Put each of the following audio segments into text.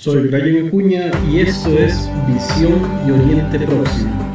Soy Brian Acuña y esto es Visión y Oriente Próximo.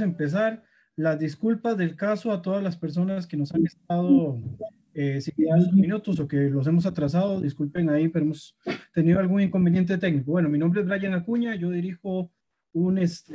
Empezar. Las disculpas del caso a todas las personas que nos han estado eh, siguiendo minutos o que los hemos atrasado. Disculpen ahí, pero hemos tenido algún inconveniente técnico. Bueno, mi nombre es Brian Acuña, yo dirijo un este,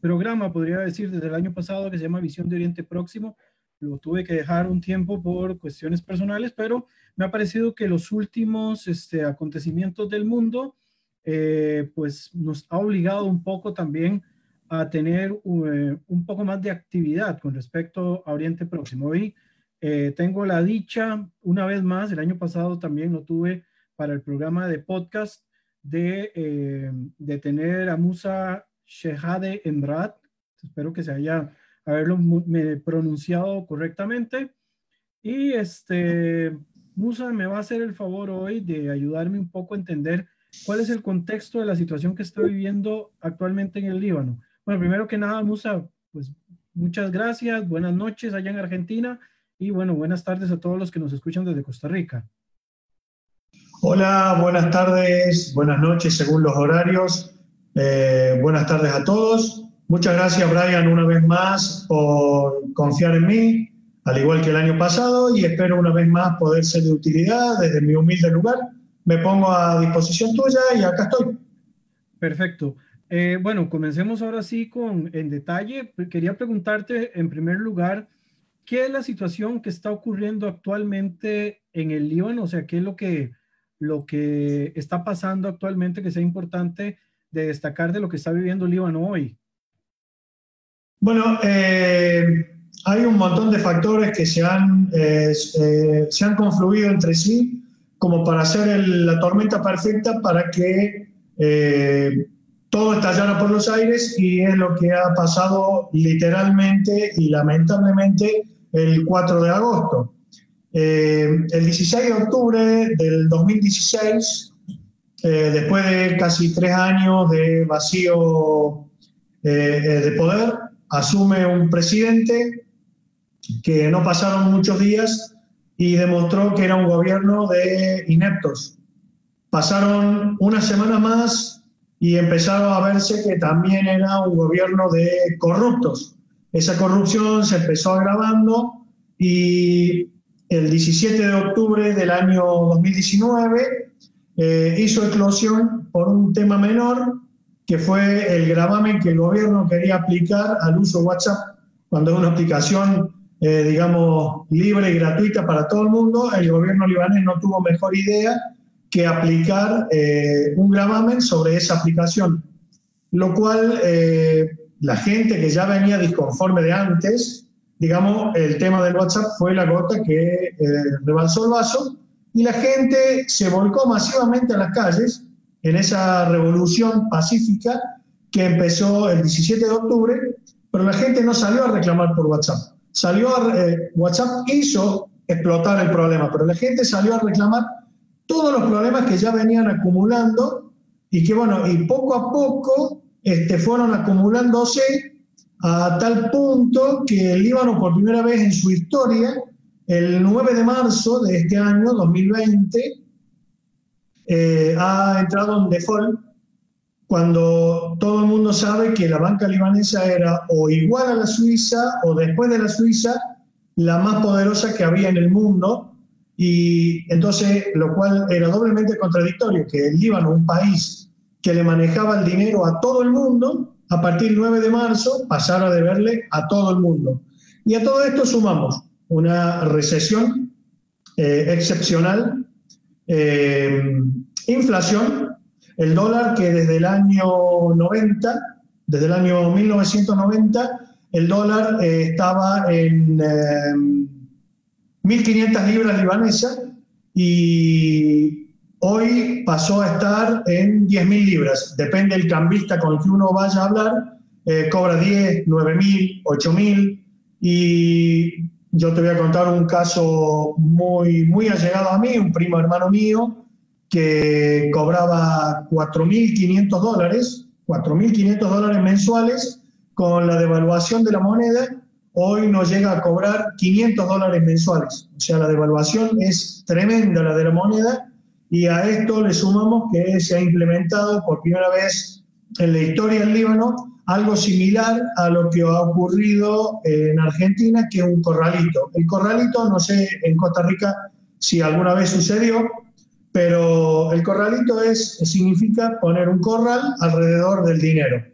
programa, podría decir, desde el año pasado que se llama Visión de Oriente Próximo. Lo tuve que dejar un tiempo por cuestiones personales, pero me ha parecido que los últimos este, acontecimientos del mundo, eh, pues nos ha obligado un poco también a tener eh, un poco más de actividad con respecto a Oriente Próximo. Hoy eh, tengo la dicha, una vez más, el año pasado también lo tuve para el programa de podcast de, eh, de tener a Musa Shehade Emrat. Espero que se haya haberlo pronunciado correctamente. Y este, Musa me va a hacer el favor hoy de ayudarme un poco a entender cuál es el contexto de la situación que está viviendo actualmente en el Líbano. Bueno, primero que nada, Musa, pues muchas gracias, buenas noches allá en Argentina y bueno, buenas tardes a todos los que nos escuchan desde Costa Rica. Hola, buenas tardes, buenas noches según los horarios. Eh, buenas tardes a todos. Muchas gracias, Brian, una vez más por confiar en mí, al igual que el año pasado, y espero una vez más poder ser de utilidad desde mi humilde lugar. Me pongo a disposición tuya y acá estoy. Perfecto. Eh, bueno, comencemos ahora sí con en detalle. Quería preguntarte en primer lugar, ¿qué es la situación que está ocurriendo actualmente en el Líbano? O sea, ¿qué es lo que, lo que está pasando actualmente que sea importante de destacar de lo que está viviendo el Líbano hoy? Bueno, eh, hay un montón de factores que se han, eh, se han confluido entre sí como para hacer la tormenta perfecta para que todo estallara por los aires y es lo que ha pasado literalmente y lamentablemente el 4 de agosto. Eh, el 16 de octubre del 2016, eh, después de casi tres años de vacío eh, de poder, asume un presidente que no pasaron muchos días y demostró que era un gobierno de ineptos. Pasaron una semana más y empezaron a verse que también era un gobierno de corruptos. Esa corrupción se empezó agravando y el 17 de octubre del año 2019 eh, hizo eclosión por un tema menor, que fue el gravamen que el gobierno quería aplicar al uso WhatsApp, cuando es una aplicación, eh, digamos, libre y gratuita para todo el mundo, el gobierno libanés no tuvo mejor idea que aplicar eh, un gravamen sobre esa aplicación, lo cual eh, la gente que ya venía disconforme de antes, digamos, el tema del WhatsApp fue la gota que eh, rebalsó el vaso y la gente se volcó masivamente a las calles en esa revolución pacífica que empezó el 17 de octubre, pero la gente no salió a reclamar por WhatsApp. Salió a, WhatsApp hizo explotar el problema, pero la gente salió a reclamar todos los problemas que ya venían acumulando y que, bueno, y poco a poco este, fueron acumulándose a tal punto que el Líbano, por primera vez en su historia, el 9 de marzo de este año, 2020, eh, ha entrado en default cuando todo el mundo sabe que la banca libanesa era o igual a la Suiza o después de la Suiza la más poderosa que había en el mundo y entonces, lo cual era doblemente contradictorio, que el Líbano, un país que le manejaba el dinero a todo el mundo, a partir del 9 de marzo pasara a deberle a todo el mundo. Y a todo esto sumamos una recesión eh, excepcional, eh, inflación, el dólar que desde el año 90, desde el año 1990, el dólar eh, estaba en 1.500 libras libanesas y hoy pasó a estar en 10.000 libras. Depende del cambista con el que uno vaya a hablar, eh, cobra 10, 9.000, 8.000. Y yo te voy a contar un caso muy, muy allegado a mí, un primo hermano mío, que cobraba 4.500 dólares, 4.500 dólares mensuales, con la devaluación de la moneda, hoy no llega a cobrar 500 dólares mensuales. O sea, la devaluación es tremenda la de la moneda y a esto le sumamos que se ha implementado por primera vez en la historia del Líbano algo similar a lo que ha ocurrido en Argentina, que es un corralito. El corralito, no sé en Costa Rica si alguna vez sucedió, pero el corralito es, significa poner un corral alrededor del dinero.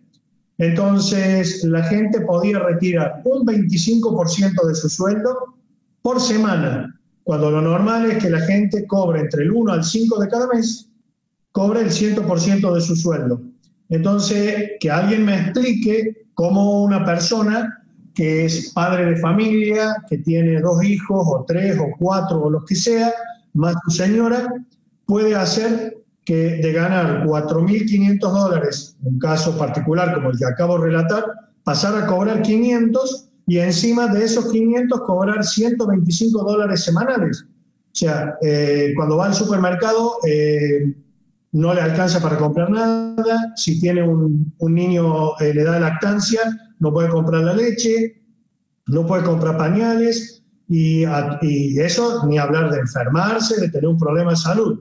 Entonces, la gente podía retirar un 25% de su sueldo por semana cuando lo normal es que la gente cobre entre el 1 al 5 de cada mes, cobre el 100% de su sueldo. Entonces, que alguien me explique cómo una persona que es padre de familia, que tiene dos hijos o tres o cuatro o los que sea, más su señora, puede hacer que de ganar 4.500 dólares, un caso particular como el que acabo de relatar, pasar a cobrar 500 y encima de esos 500 cobrar 125 dólares semanales. O sea, eh, cuando va al supermercado eh, no le alcanza para comprar nada, si tiene un, un niño eh, le da lactancia, no puede comprar la leche, no puede comprar pañales y, y, eso ni hablar de enfermarse, de tener un problema de salud.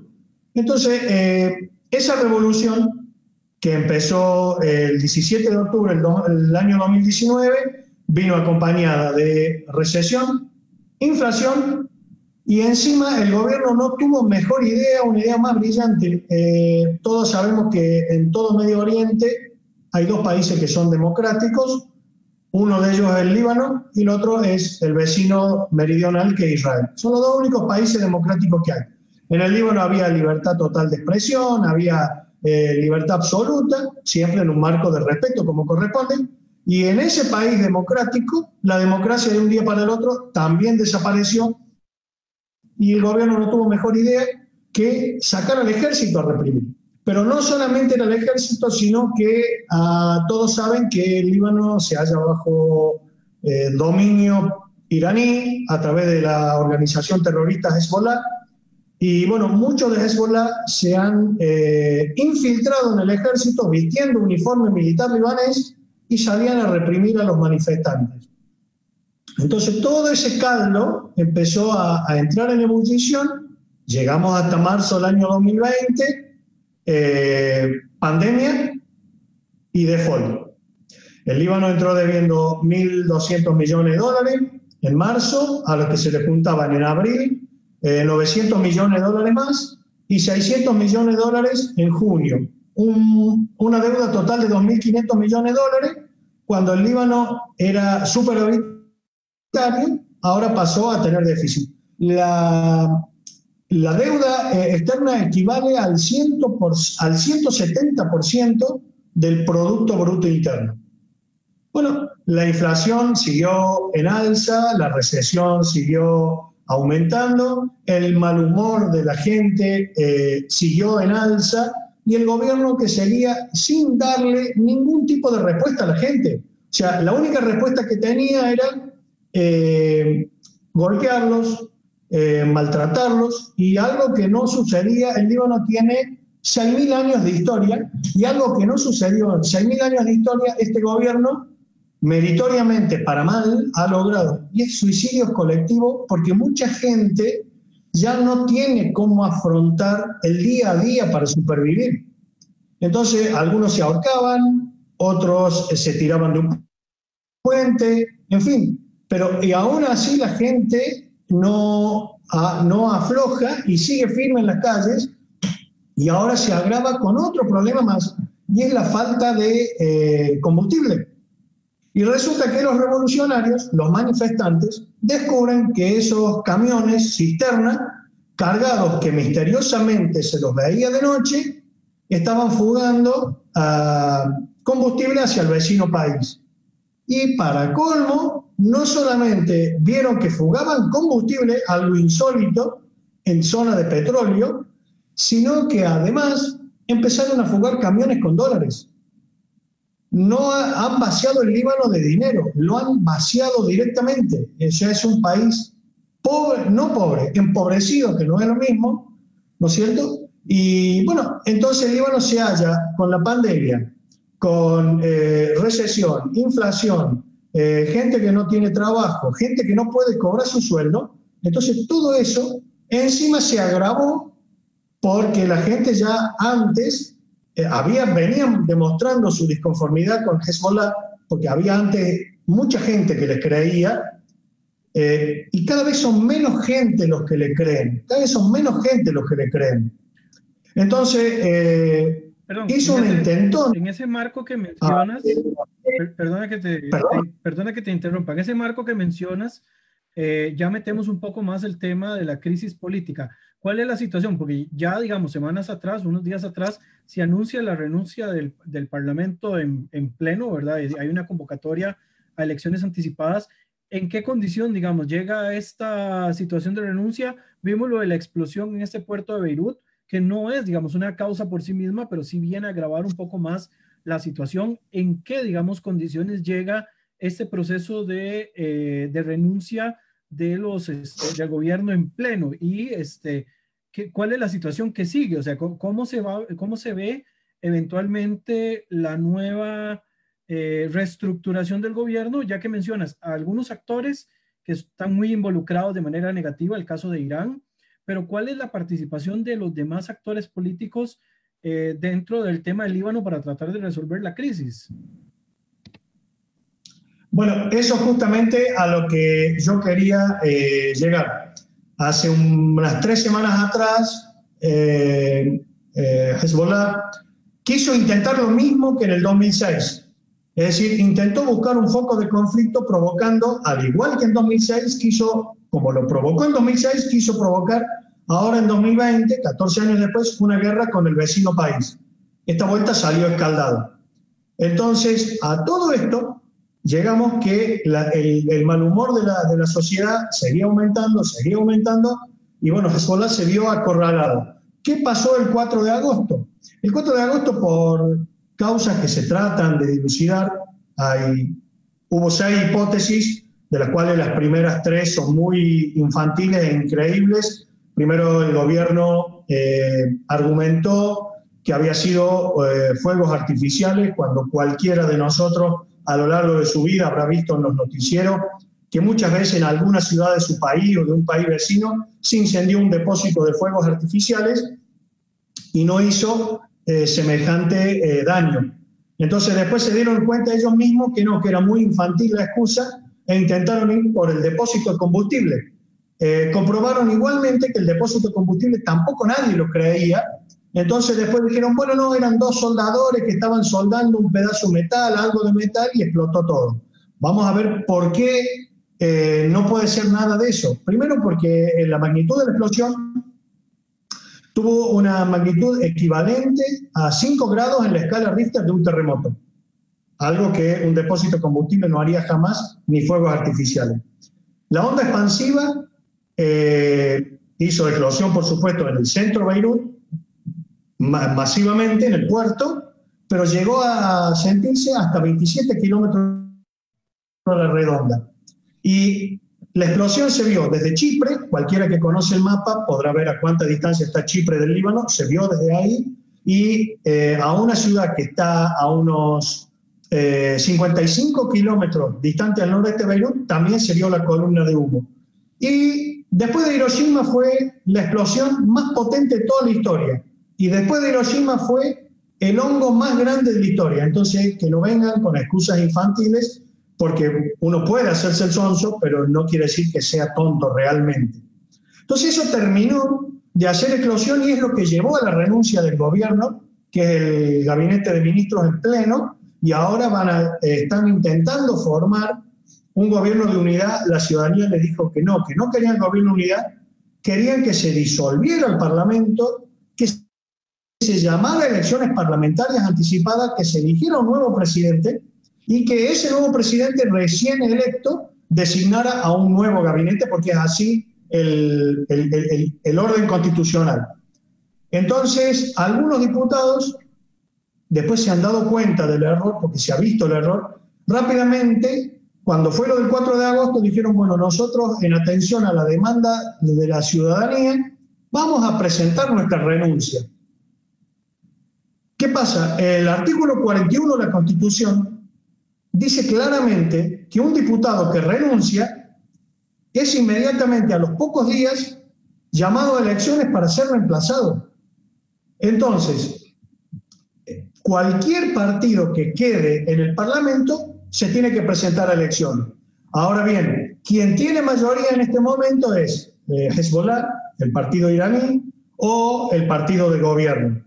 Entonces, esa revolución que empezó el 17 de octubre del año 2019, vino acompañada de recesión, inflación y encima el gobierno no tuvo mejor idea, una idea más brillante. Eh, todos sabemos que en todo Medio Oriente hay dos países que son democráticos, uno de ellos es el Líbano y el otro es el vecino meridional que es Israel. Son los dos únicos países democráticos que hay. En el Líbano había libertad total de expresión, había eh, libertad absoluta, siempre en un marco de respeto como corresponde, y en ese país democrático, la democracia de un día para el otro también desapareció y el gobierno no tuvo mejor idea que sacar al ejército a reprimir. Pero no solamente era el ejército, sino que ah, todos saben que el Líbano se halla bajo eh, dominio iraní a través de la organización terrorista Hezbollah. Y bueno, muchos de Hezbollah se han eh, infiltrado en el ejército vistiendo uniforme militar libanés y salían a reprimir a los manifestantes. Entonces todo ese caldo empezó a, entrar en ebullición, llegamos hasta marzo del año 2020, eh, pandemia y default. El Líbano entró debiendo 1.200 millones de dólares en marzo, a los que se le juntaban en abril 900 eh, millones de dólares más y 600 millones de dólares en junio una deuda total de 2.500 millones de dólares, cuando el Líbano era superavitario, ahora pasó a tener déficit. La, la deuda eh, externa equivale al, 100 por, al 170% del Producto Bruto Interno. Bueno, la inflación siguió en alza, la recesión siguió aumentando, el mal humor de la gente eh, siguió en alza y el gobierno que seguía sin darle ningún tipo de respuesta a la gente. O sea, la única respuesta que tenía era eh, golpearlos, eh, maltratarlos, y algo que no sucedía, el Líbano tiene 6.000 años de historia, y algo que no sucedió en 6.000 años de historia, este gobierno meritoriamente, para mal, ha logrado, y es suicidio colectivo, porque mucha gente ya no tiene cómo afrontar el día a día para supervivir. Entonces, algunos se ahorcaban, otros se tiraban de un puente, en fin. Pero y aún así la gente no, no afloja y sigue firme en las calles y ahora se agrava con otro problema más y es la falta de eh, combustible. Y resulta que los revolucionarios, los manifestantes, descubren que esos camiones cisterna, cargados que misteriosamente se los veía de noche, estaban fugando combustible hacia el vecino país. Y para colmo, no solamente vieron que fugaban combustible, algo insólito, en zona de petróleo, sino que además empezaron a fugar camiones con dólares. No han vaciado el Líbano de dinero, lo han vaciado directamente. Eso es un país pobre, no pobre, empobrecido, que no es lo mismo, ¿no es cierto? Y bueno, entonces el Líbano se halla con la pandemia, con eh, recesión, inflación, eh, gente que no tiene trabajo, gente que no puede cobrar su sueldo. Entonces todo eso encima se agravó porque la gente ya antes eh, había, venían demostrando su disconformidad con Hezbollah, porque había antes mucha gente que les creía, eh, y cada vez son menos gente los que le creen, cada vez son menos gente los que le creen. Entonces, eh, hizo un intentón. En ese marco que mencionas, ah, perdona, que te, perdona que te interrumpa, en ese marco que mencionas, ya metemos un poco más el tema de la crisis política. ¿Cuál es la situación? Porque ya, digamos, semanas atrás, unos días atrás, se anuncia la renuncia del, del Parlamento en, en, pleno, ¿verdad? Hay una convocatoria a elecciones anticipadas. ¿En qué condición, digamos, llega esta situación de renuncia? Vimos lo de la explosión en este puerto de Beirut, que no es, digamos, una causa por sí misma, pero sí viene a agravar un poco más la situación. ¿En qué, digamos, condiciones llega este proceso de, eh, de renuncia de los, este, del gobierno en pleno? Y este, ¿cuál es la situación que sigue? O sea, ¿cómo, se, va, cómo se ve eventualmente la nueva eh, reestructuración del gobierno, ya que mencionas a algunos actores que están muy involucrados de manera negativa, el caso de Irán, pero ¿cuál es la participación de los demás actores políticos eh, dentro del tema del Líbano para tratar de resolver la crisis? Bueno, eso justamente a lo que yo quería eh, llegar. Hace unas tres semanas atrás, eh, eh, Hezbollah quiso intentar lo mismo que en el 2006. Es decir, intentó buscar un foco de conflicto provocando, al igual que en 2006, quiso, como lo provocó en 2006, quiso provocar ahora en 2020, 14 años después, una guerra con el vecino país. Esta vuelta salió escaldada. Entonces, a todo esto, llegamos que el, mal humor de la, de la, sociedad seguía aumentando, seguía aumentando, y bueno, Hezbollah se vio acorralado. ¿Qué pasó el 4 de agosto? El 4 de agosto, por causas que se tratan de dilucidar, hay, hubo seis hipótesis, de las cuales las primeras tres son muy infantiles e increíbles. Primero, el gobierno eh, argumentó que había sido eh, fuegos artificiales cuando cualquiera de nosotros a lo largo de su vida habrá visto en los noticieros que muchas veces en alguna ciudad de su país o de un país vecino se incendió un depósito de fuegos artificiales y no hizo eh, semejante eh, daño. Entonces después se dieron cuenta ellos mismos que no, que era muy infantil la excusa e intentaron ir por el depósito de combustible. Eh, comprobaron igualmente que el depósito de combustible tampoco nadie lo creía entonces después dijeron, bueno, no, eran dos soldadores que estaban soldando un pedazo de metal, algo de metal y explotó todo. Vamos a ver por qué eh, no puede ser nada de eso. Primero porque eh, la magnitud de la explosión tuvo una magnitud equivalente a 5 grados en la escala Richter de un terremoto. Algo que un depósito de combustible no haría jamás, ni fuegos artificiales. La onda expansiva eh, hizo explosión, por supuesto, en el centro de Beirut, masivamente en el puerto, pero llegó a sentirse hasta 27 kilómetros a la redonda. Y la explosión se vio desde Chipre, cualquiera que conoce el mapa podrá ver a cuánta distancia está Chipre del Líbano, se vio desde ahí, y eh, a una ciudad que está a unos 55 eh, kilómetros distante al noreste de Beirut, también se vio la columna de humo. Y después de Hiroshima fue la explosión más potente de toda la historia. Y después de Hiroshima fue el hongo más grande de la historia. Entonces, que no vengan con excusas infantiles, porque uno puede hacerse el sonso, pero no quiere decir que sea tonto realmente. Entonces, eso terminó de hacer eclosión y es lo que llevó a la renuncia del gobierno, que es el gabinete de ministros en pleno, y ahora van eh, están intentando formar un gobierno de unidad. La ciudadanía le dijo que no, que no querían gobierno de unidad, querían que se disolviera el Parlamento, que se llamara elecciones parlamentarias anticipadas, que se eligiera un nuevo presidente y que ese nuevo presidente recién electo designara a un nuevo gabinete, porque es así el, el, el, orden constitucional. Entonces, algunos diputados después se han dado cuenta del error, porque se ha visto el error, rápidamente, cuando fue lo del 4 de agosto, dijeron, bueno, nosotros en atención a la demanda de la ciudadanía, vamos a presentar nuestra renuncia. ¿Qué pasa? El artículo 41 de la Constitución dice claramente que un diputado que renuncia es inmediatamente a los pocos días llamado a elecciones para ser reemplazado. Entonces, cualquier partido que quede en el Parlamento se tiene que presentar a elecciones. Ahora bien, quien tiene mayoría en este momento es eh, Hezbollah, el partido iraní, o el partido de gobierno.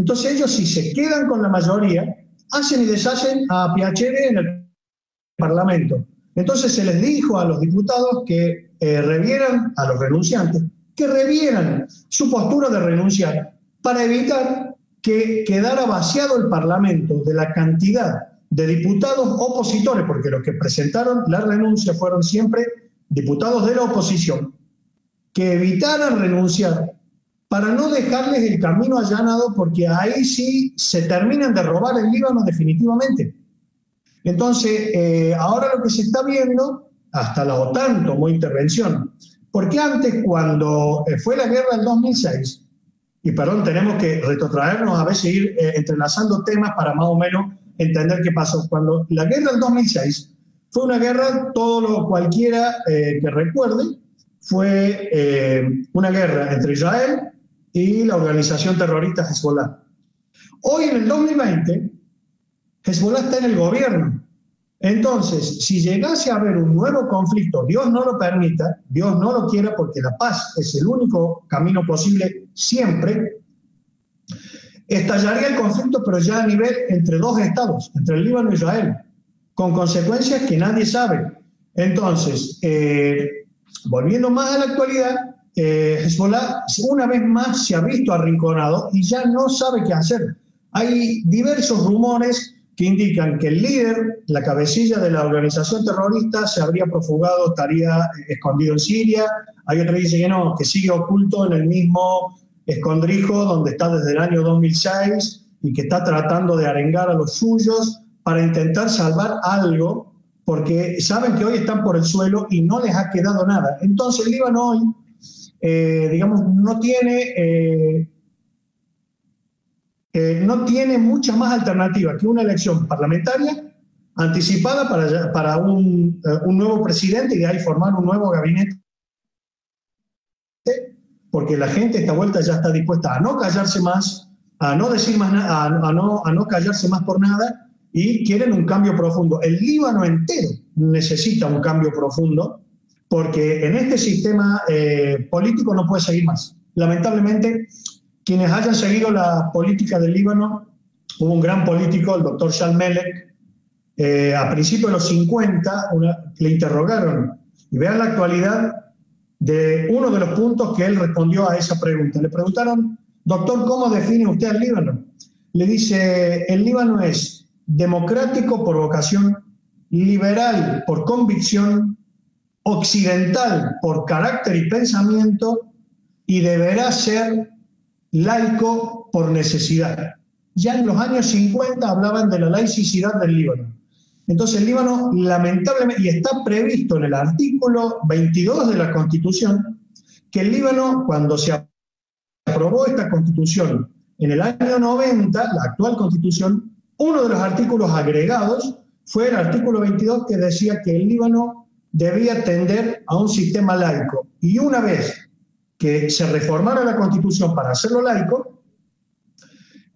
Entonces ellos si se quedan con la mayoría, hacen y deshacen a Piacere en el Parlamento. Entonces se les dijo a los diputados que eh, revieran, a los renunciantes, que revieran su postura de renunciar para evitar que quedara vaciado el Parlamento de la cantidad de diputados opositores, porque los que presentaron la renuncia fueron siempre diputados de la oposición, que evitaran renunciar para no dejarles el camino allanado, porque ahí sí se terminan de robar el Líbano definitivamente. Entonces, eh, ahora lo que se está viendo, hasta la OTAN tomó intervención, porque antes, cuando eh, fue la guerra del 2006, y perdón, tenemos que retrotraernos a veces ir eh, entrelazando temas para más o menos entender qué pasó. Cuando la guerra del 2006 fue una guerra, todo lo cualquiera que recuerde, fue una guerra entre Israel y la organización terrorista Hezbollah. Hoy en el 2020, Hezbollah está en el gobierno. Entonces, si llegase a haber un nuevo conflicto, Dios no lo permita, Dios no lo quiera porque la paz es el único camino posible siempre, estallaría el conflicto, pero ya a nivel entre dos estados, entre el Líbano e Israel, con consecuencias que nadie sabe. Entonces, eh, volviendo más a la actualidad, eh, Hezbollah una vez más se ha visto arrinconado y ya no sabe qué hacer. Hay diversos rumores que indican que el líder, la cabecilla de la organización terrorista, se habría profugado, estaría escondido en Siria. Hay otro que dice que no, que sigue oculto en el mismo escondrijo donde está desde el año 2006 y que está tratando de arengar a los suyos para intentar salvar algo, porque saben que hoy están por el suelo y no les ha quedado nada. Entonces el Líbano hoy eh, digamos, no tiene, eh, eh, no tiene mucha más alternativa que una elección parlamentaria anticipada para, para un, un, nuevo presidente y de ahí formar un nuevo gabinete, porque la gente esta vuelta ya está dispuesta a no callarse más, a no decir más a, no, a no callarse más por nada y quieren un cambio profundo. El Líbano entero necesita un cambio profundo porque en este sistema eh, político no puede seguir más. Lamentablemente, quienes hayan seguido la política del Líbano, hubo un gran político, el doctor Shal Melek, eh, a principios de los 50, le interrogaron, y vean la actualidad de uno de los puntos que él respondió a esa pregunta. Le preguntaron, doctor, ¿cómo define usted al Líbano? Le dice, el Líbano es democrático por vocación, liberal por convicción occidental por carácter y pensamiento y deberá ser laico por necesidad. Ya en los años 50 hablaban de la laicidad del Líbano. Entonces el Líbano, lamentablemente, y está previsto en el artículo 22 de la Constitución, que el Líbano, cuando se aprobó esta Constitución en el año 90, la actual Constitución, uno de los artículos agregados fue el artículo 22 que decía que el Líbano debía tender a un sistema laico. Y una vez que se reformara la constitución para hacerlo laico,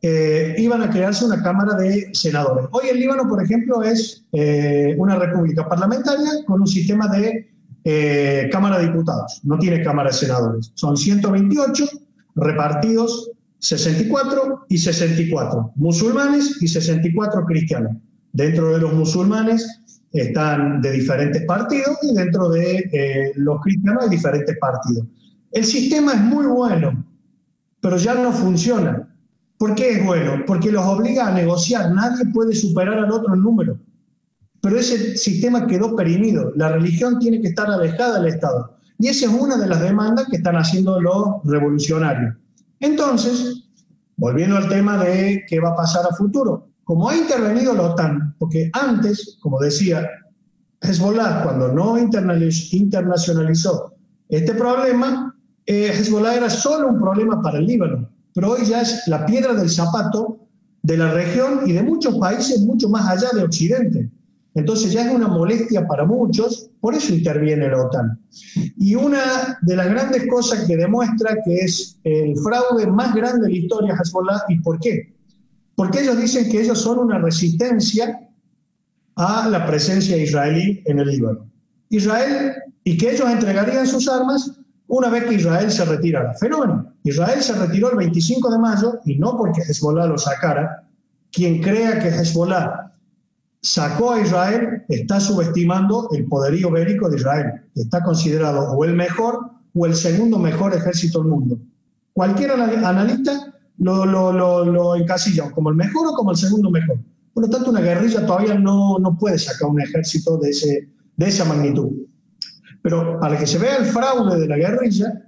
eh, iban a crearse una Cámara de Senadores. Hoy el Líbano, por ejemplo, es eh, una república parlamentaria con un sistema de eh, Cámara de Diputados. No tiene Cámara de Senadores. Son 128 repartidos 64 y 64 musulmanes y 64 cristianos. Dentro de los musulmanes están de diferentes partidos y dentro de eh, los cristianos hay diferentes partidos. El sistema es muy bueno, pero ya no funciona. ¿Por qué es bueno? Porque los obliga a negociar. Nadie puede superar al otro en número. Pero ese sistema quedó perimido. La religión tiene que estar alejada del Estado. Y esa es una de las demandas que están haciendo los revolucionarios. Entonces, volviendo al tema de qué va a pasar a futuro, como ha intervenido la OTAN, porque antes, como decía, Hezbollah, cuando no internacionalizó este problema, eh, Hezbollah era solo un problema para el Líbano, pero hoy ya es la piedra del zapato de la región y de muchos países mucho más allá de Occidente. Entonces ya es una molestia para muchos, por eso interviene la OTAN. Y una de las grandes cosas que demuestra que es el fraude más grande de la historia Hezbollah, ¿y por qué? Porque ellos dicen que ellos son una resistencia a la presencia israelí en el Líbano. Israel, y que ellos entregarían sus armas una vez que Israel se retirara. Fenómeno. Israel se retiró el 25 de mayo y no porque Hezbollah lo sacara. Quien crea que Hezbollah sacó a Israel está subestimando el poderío bélico de Israel, está considerado o el mejor o el segundo mejor ejército del mundo. Cualquier analista lo, lo, lo, lo encasilla como el mejor o como el segundo mejor. Por lo tanto, una guerrilla todavía no, no puede sacar un ejército de, ese, de esa magnitud. Pero para que se vea el fraude de la guerrilla,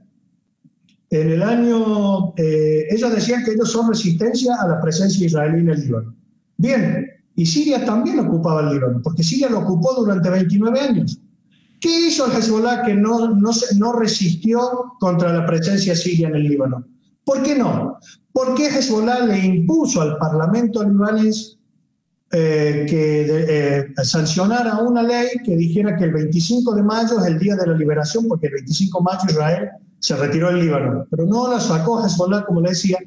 en el año, eh, ellos decían que ellos son resistencia a la presencia israelí en el Líbano. Bien, y Siria también ocupaba el Líbano, porque Siria lo ocupó durante 29 años. ¿Qué hizo el Hezbollah que no, no, no resistió contra la presencia siria en el Líbano? ¿Por qué no? Porque Hezbollah le impuso al Parlamento libanés eh, que eh, sancionara una ley que dijera que el 25 de mayo es el día de la liberación, porque el 25 de mayo Israel se retiró del Líbano, pero no la sacó Hezbollah, como le decía,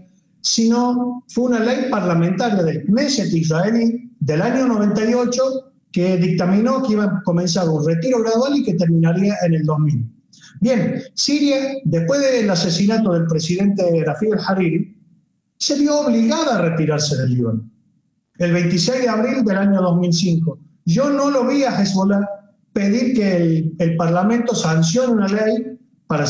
sino fue una ley parlamentaria del Knesset israelí del año 98 que dictaminó que iba a comenzar un retiro gradual y que terminaría en el 2000. Bien, Siria, después del asesinato del presidente Rafid el-Hariri, se vio obligada a retirarse del Líbano el 26 de abril del año 2005. Yo no lo vi a Hezbollah pedir que el, Parlamento sancione una ley para,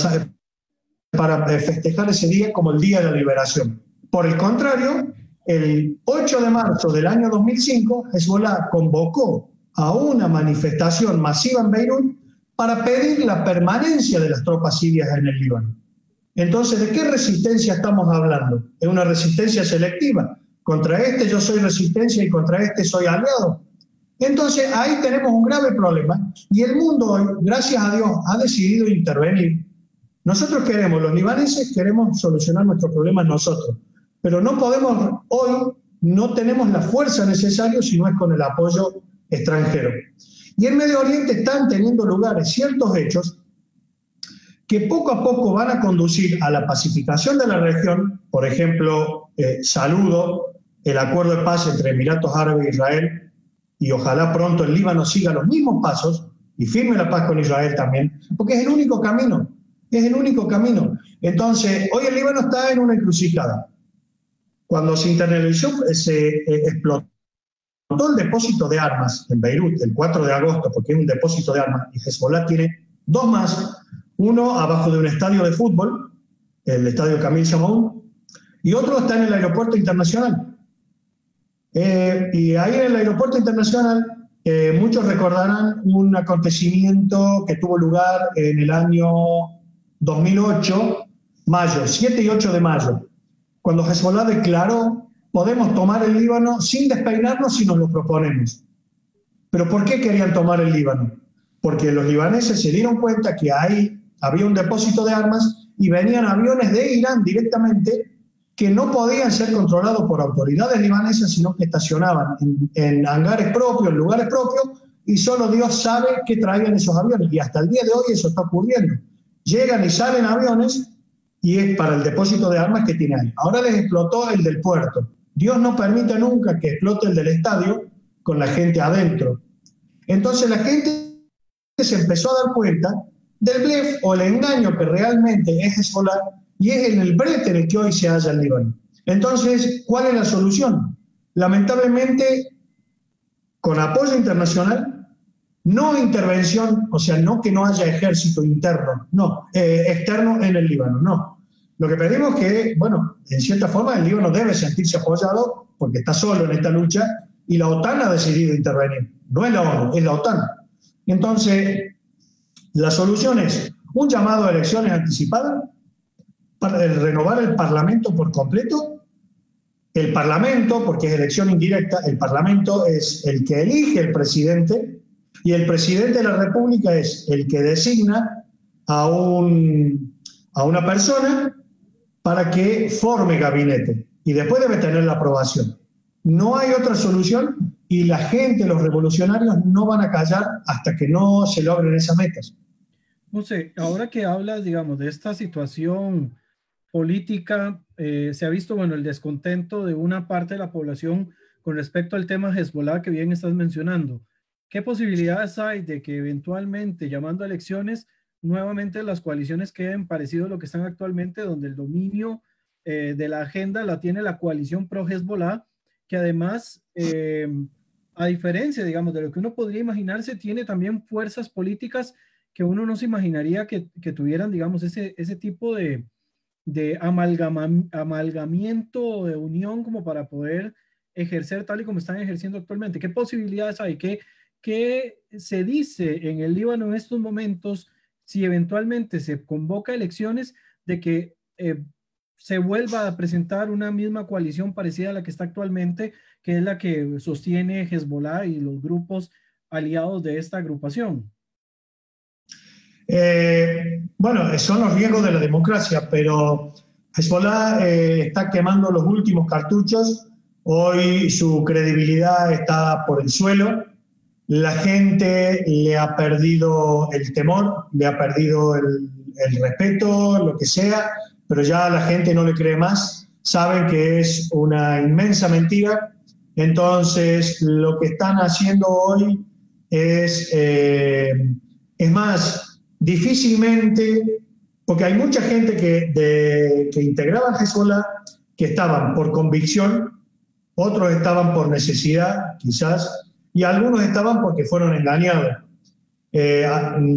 para festejar ese día como el Día de la Liberación. Por el contrario, el 8 de marzo del año 2005, Hezbollah convocó a una manifestación masiva en Beirut para pedir la permanencia de las tropas sirias en el Líbano. Entonces, ¿de qué resistencia estamos hablando? ¿Es una resistencia selectiva? Contra este yo soy resistencia y contra este soy aliado. Entonces ahí tenemos un grave problema y el mundo hoy, gracias a Dios, ha decidido intervenir. Nosotros queremos, los libaneses queremos solucionar nuestros problemas nosotros, pero no podemos, hoy no tenemos la fuerza necesaria si no es con el apoyo extranjero. Y en Medio Oriente están teniendo lugares ciertos hechos que poco a poco van a conducir a la pacificación de la región, por ejemplo, eh, saludo el acuerdo de paz entre Emiratos Árabes e Israel y ojalá pronto el Líbano siga los mismos pasos y firme la paz con Israel también, porque es el único camino, es el único camino. Entonces, hoy el Líbano está en una encrucijada. Cuando se internalizó, se eh, explotó el depósito de armas en Beirut el 4 de agosto, porque es un depósito de armas, y Hezbollah tiene dos más, uno abajo de un estadio de fútbol, el estadio Camille Chamon, y otro está en el aeropuerto internacional. Eh, y ahí en el aeropuerto internacional, eh, muchos recordarán un acontecimiento que tuvo lugar en el año 2008, mayo, 7 y 8 de mayo, cuando Hezbollah declaró, podemos tomar el Líbano sin despeinarnos si nos lo proponemos. Pero ¿por qué querían tomar el Líbano? Porque los libaneses se dieron cuenta que ahí había un depósito de armas y venían aviones de Irán directamente que no podían ser controlados por autoridades libanesas, sino que estacionaban en, hangares propios, en lugares propios, y solo Dios sabe qué traían esos aviones. Y hasta el día de hoy eso está ocurriendo. Llegan y salen aviones y es para el depósito de armas que tiene ahí. Ahora les explotó el del puerto. Dios no permite nunca que explote el del estadio con la gente adentro. Entonces la gente se empezó a dar cuenta del blef o el engaño que realmente es escolar y es en el brete en el que hoy se halla el Líbano. Entonces, ¿cuál es la solución? Lamentablemente, con apoyo internacional, no intervención, o sea, no que no haya ejército interno, no, eh, externo en el Líbano, no. Lo que pedimos es que, bueno, en cierta forma el Líbano debe sentirse apoyado porque está solo en esta lucha y la OTAN ha decidido intervenir. No es la ONU, es la OTAN. Entonces, la solución es un llamado a elecciones anticipadas renovar el Parlamento por completo. El Parlamento, porque es elección indirecta, el Parlamento es el que elige el presidente y el presidente de la República es el que designa a, un, a una persona para que forme gabinete y después debe tener la aprobación. No hay otra solución y la gente, los revolucionarios, no van a callar hasta que no se logren esas metas. No sé, ahora que hablas, digamos, de esta situación política, eh, se ha visto, bueno, el descontento de una parte de la población con respecto al tema Hezbollah que bien estás mencionando. ¿Qué posibilidades hay de que eventualmente, llamando a elecciones, nuevamente las coaliciones queden parecido a lo que están actualmente, donde el dominio eh, de la agenda la tiene la coalición pro-Hezbollah, que además, eh, a diferencia, digamos, de lo que uno podría imaginarse, tiene también fuerzas políticas que uno no se imaginaría que, tuvieran, digamos, ese, ese tipo de, de amalgamiento, de unión como para poder ejercer tal y como están ejerciendo actualmente. ¿Qué posibilidades hay? ¿Qué, qué se dice en el Líbano en estos momentos si eventualmente se convoca elecciones de que eh, se vuelva a presentar una misma coalición parecida a la que está actualmente, que es la que sostiene Hezbollah y los grupos aliados de esta agrupación? Eh, bueno, son los riesgos de la democracia, pero Hezbollah eh, está quemando los últimos cartuchos. Hoy su credibilidad está por el suelo. La gente le ha perdido el temor, le ha perdido el, respeto, lo que sea, pero ya la gente no le cree más. Saben que es una inmensa mentira. Entonces, lo que están haciendo hoy es, eh, es más, difícilmente, porque hay mucha gente que, integraba Hezbollah que estaban por convicción, otros estaban por necesidad, quizás, y algunos estaban porque fueron engañados. Eh,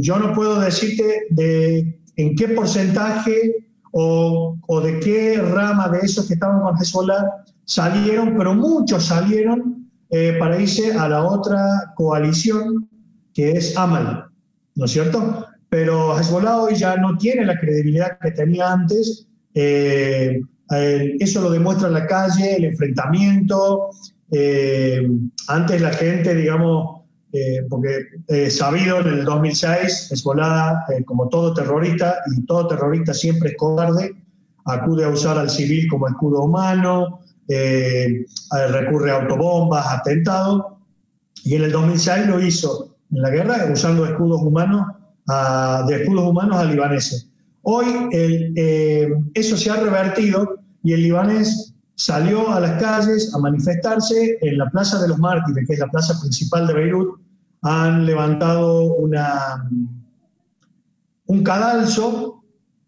yo no puedo decirte de en qué porcentaje o, o, de qué rama de esos que estaban con Hezbollah salieron, pero muchos salieron eh, para irse a la otra coalición que es Amal, ¿no es cierto? pero Hezbollah hoy ya no tiene la credibilidad que tenía antes. Eh, eso lo demuestra la calle, el enfrentamiento. Eh, antes la gente, digamos, eh, porque sabido en el 2006, Hezbollah, como todo terrorista, y todo terrorista siempre es cobarde, acude a usar al civil como escudo humano, recurre a autobombas, atentados, y en el 2006 lo hizo en la guerra usando escudos humanos de escudos humanos a libaneses. Hoy eh, eso se ha revertido y el libanés salió a las calles a manifestarse en la Plaza de los Mártires, que es la plaza principal de Beirut. Han levantado un cadalso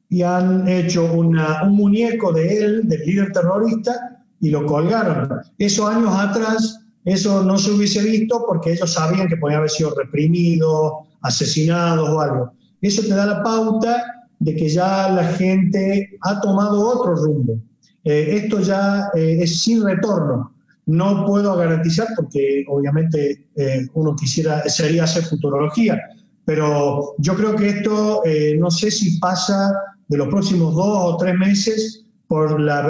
y han hecho un muñeco de él, del líder terrorista, y lo colgaron. Eso años atrás, eso no se hubiese visto porque ellos sabían que podía haber sido reprimido, asesinados o algo. Eso te da la pauta de que ya la gente ha tomado otro rumbo. Eh, esto ya eh, es sin retorno. No puedo garantizar porque obviamente eh, uno quisiera, sería hacer futurología, pero yo creo que esto no sé si pasa de los próximos dos o tres meses por, la,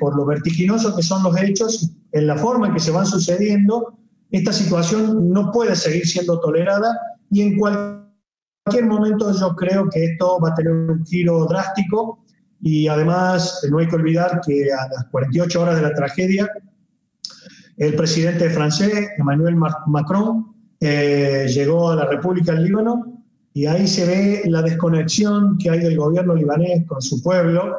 por lo vertiginoso que son los hechos, en la forma en que se van sucediendo, esta situación no puede seguir siendo tolerada y en cualquier momento yo creo que esto va a tener un giro drástico y además no hay que olvidar que a las 48 horas de la tragedia, el presidente francés, Emmanuel Macron, eh, llegó a la República del Líbano y ahí se ve la desconexión que hay del gobierno libanés con su pueblo.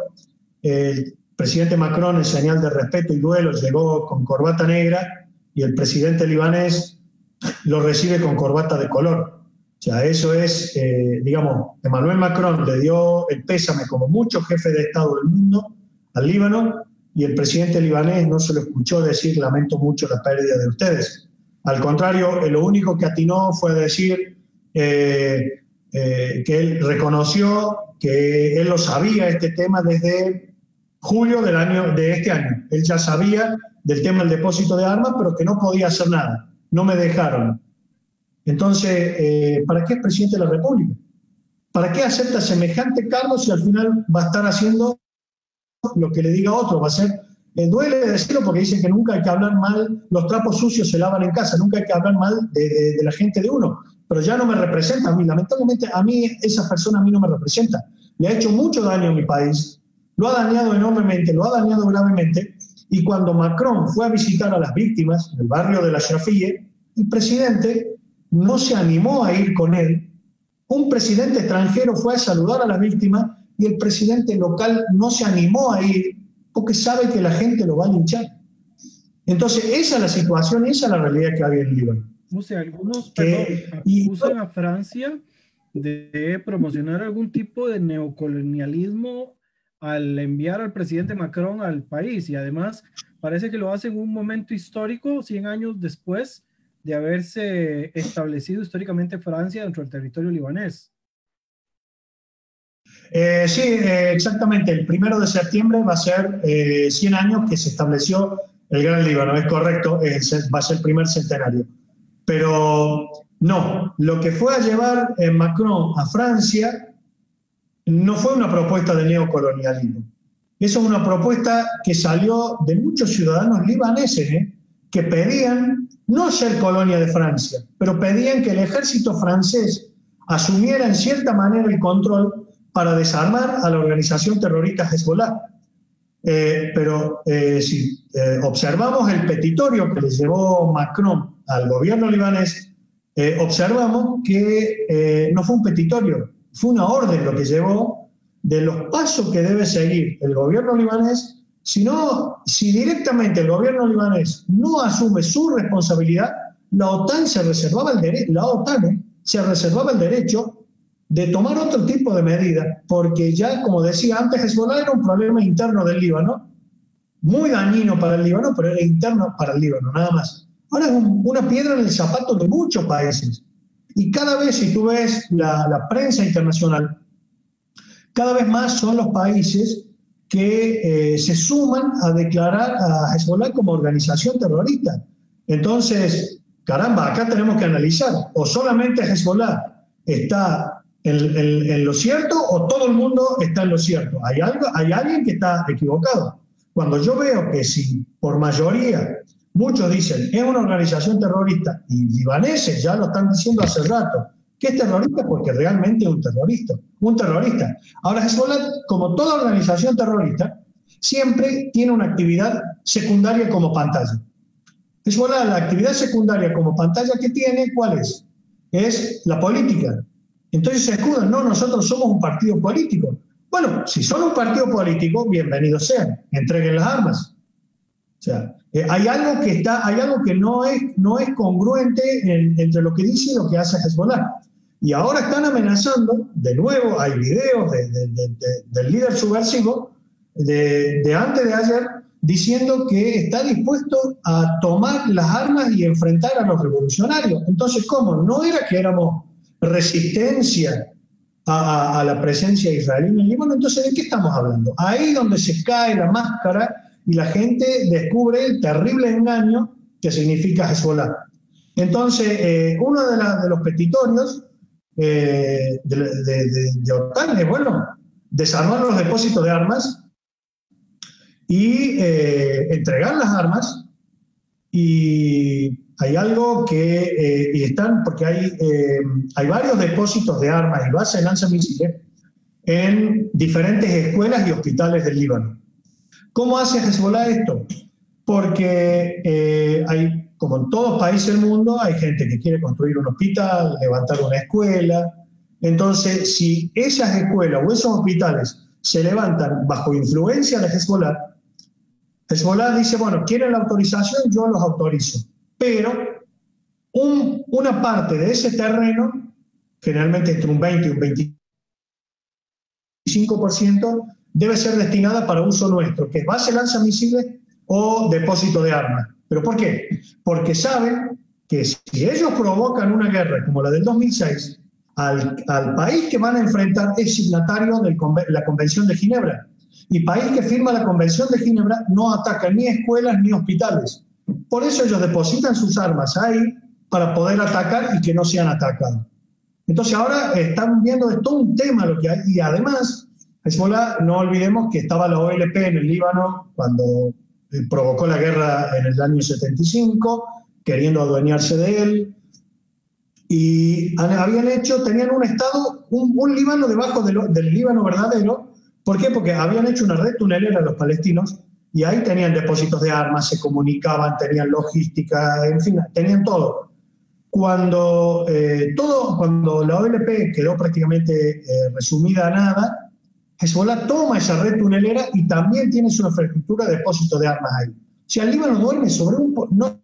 El presidente Macron, en señal de respeto y duelo, llegó con corbata negra y el presidente libanés lo recibe con corbata de color. O sea, eso es, eh, digamos, Emmanuel Macron le dio el pésame como muchos jefes de Estado del mundo al Líbano y el presidente libanés no se lo escuchó decir lamento mucho la pérdida de ustedes. Al contrario, lo único que atinó fue decir eh, eh, que él reconoció que él lo sabía este tema desde julio del año, de este año. Él ya sabía del tema del depósito de armas, pero que no podía hacer nada. No me dejaron. Entonces, eh, ¿para qué es presidente de la República? ¿Para qué acepta semejante cargo si al final va a estar haciendo lo que le diga otro, va a ser, eh, duele decirlo porque dicen que nunca hay que hablar mal, los trapos sucios se lavan en casa, nunca hay que hablar mal de, la gente de uno, pero ya no me representa a mí, lamentablemente a mí esa persona a mí no me representa, le ha hecho mucho daño a mi país, lo ha dañado enormemente, lo ha dañado gravemente, y cuando Macron fue a visitar a las víctimas en el barrio de la Chafille, el presidente no se animó a ir con él. Un presidente extranjero fue a saludar a las víctimas y el presidente local no se animó a ir porque sabe que la gente lo va a linchar. Entonces, esa es la situación, esa es la realidad que hay en Líbano. No sé, algunos acusan a Francia de promocionar algún tipo de neocolonialismo al enviar al presidente Macron al país y además parece que lo hace en un momento histórico, 100 años después de haberse establecido históricamente Francia dentro del territorio libanés. Eh, sí, eh, exactamente. El primero de septiembre va a ser 100 eh, años que se estableció el Gran Líbano, es correcto, va a ser el primer centenario. Pero no, lo que fue a llevar Macron a Francia no fue una propuesta de neocolonialismo. Eso es una propuesta que salió de muchos ciudadanos libaneses que pedían no ser colonia de Francia, pero pedían que el ejército francés asumiera en cierta manera el control para desarmar a la organización terrorista Hezbollah. Eh, pero eh, si eh, observamos el petitorio que le llevó Macron al gobierno libanés, observamos que no fue un petitorio, fue una orden lo que llevó de los pasos que debe seguir el gobierno libanés, sino si directamente el gobierno libanés no asume su responsabilidad, la OTAN se reservaba el derecho, la OTAN se reservaba el derecho de tomar otro tipo de medidas, porque ya, como decía antes, Hezbollah era un problema interno del Líbano, muy dañino para el Líbano, pero era interno para el Líbano, nada más. Ahora es una piedra en el zapato de muchos países. Y cada vez, si tú ves la, prensa internacional, cada vez más son los países que eh, se suman a declarar a Hezbollah como organización terrorista. Entonces, caramba, acá tenemos que analizar, o solamente Hezbollah está en, lo cierto o todo el mundo está en lo cierto. Hay, algo, hay alguien que está equivocado. Cuando yo veo que si por mayoría muchos dicen es una organización terrorista y libaneses ya lo están diciendo hace rato, que es terrorista porque realmente es un terrorista. Un terrorista. Ahora Hezbollah, como toda organización terrorista, siempre tiene una actividad secundaria como pantalla. Hezbollah, la actividad secundaria como pantalla que tiene, ¿cuál es? Es la política. Entonces se escudan, no, nosotros somos un partido político. Bueno, si son un partido político, bienvenidos sean, entreguen las armas. O sea, eh, hay algo que está, hay algo que no es, no es congruente entre lo que dice y lo que hace Hezbollah. Y ahora están amenazando, de nuevo, hay videos del líder subversivo de, antes de ayer diciendo que está dispuesto a tomar las armas y enfrentar a los revolucionarios. Entonces, ¿cómo? No era que éramos resistencia a, la presencia israelí en el Líbano, entonces ¿de qué estamos hablando? Ahí donde se cae la máscara y la gente descubre el terrible engaño que significa Hezbollah. Entonces, eh, uno de, los petitorios eh, de, de, OTAN es, bueno, desarmar los depósitos de armas y eh, entregar las armas y hay algo que eh, y están, porque hay, eh, hay varios depósitos de armas y bases de lanzamisiles en diferentes escuelas y hospitales del Líbano. ¿Cómo hace Hezbollah esto? Porque eh, hay, como en todos países del mundo, hay gente que quiere construir un hospital, levantar una escuela. Entonces, si esas escuelas o esos hospitales se levantan bajo influencia de Hezbollah, Hezbollah dice, bueno, quieren la autorización, yo los autorizo pero una parte de ese terreno, generalmente entre un 20 y un 25%, debe ser destinada para uso nuestro, que es base lanzamisiles o depósito de armas. ¿Pero por qué? Porque saben que si ellos provocan una guerra como la del 2006, al, país que van a enfrentar es signatario de la Convención de Ginebra. Y país que firma la Convención de Ginebra no ataca ni escuelas ni hospitales. Por eso ellos depositan sus armas ahí para poder atacar y que no sean atacados. Entonces ahora están viendo, es todo un tema lo que hay, y además Hezbollah, no olvidemos que estaba la OLP en el Líbano cuando provocó la guerra en el año 75, queriendo adueñarse de él, y habían hecho, tenían un Estado, un, Líbano debajo del Líbano verdadero. ¿Por qué? Porque habían hecho una red tunelera los palestinos y ahí tenían depósitos de armas, se comunicaban, tenían logística, en fin, tenían todo. Cuando, eh, todo, cuando la OLP quedó prácticamente eh, resumida a nada, Hezbollah toma esa red tunelera y también tiene su infraestructura de depósito de armas ahí. Si el Líbano duerme sobre un... No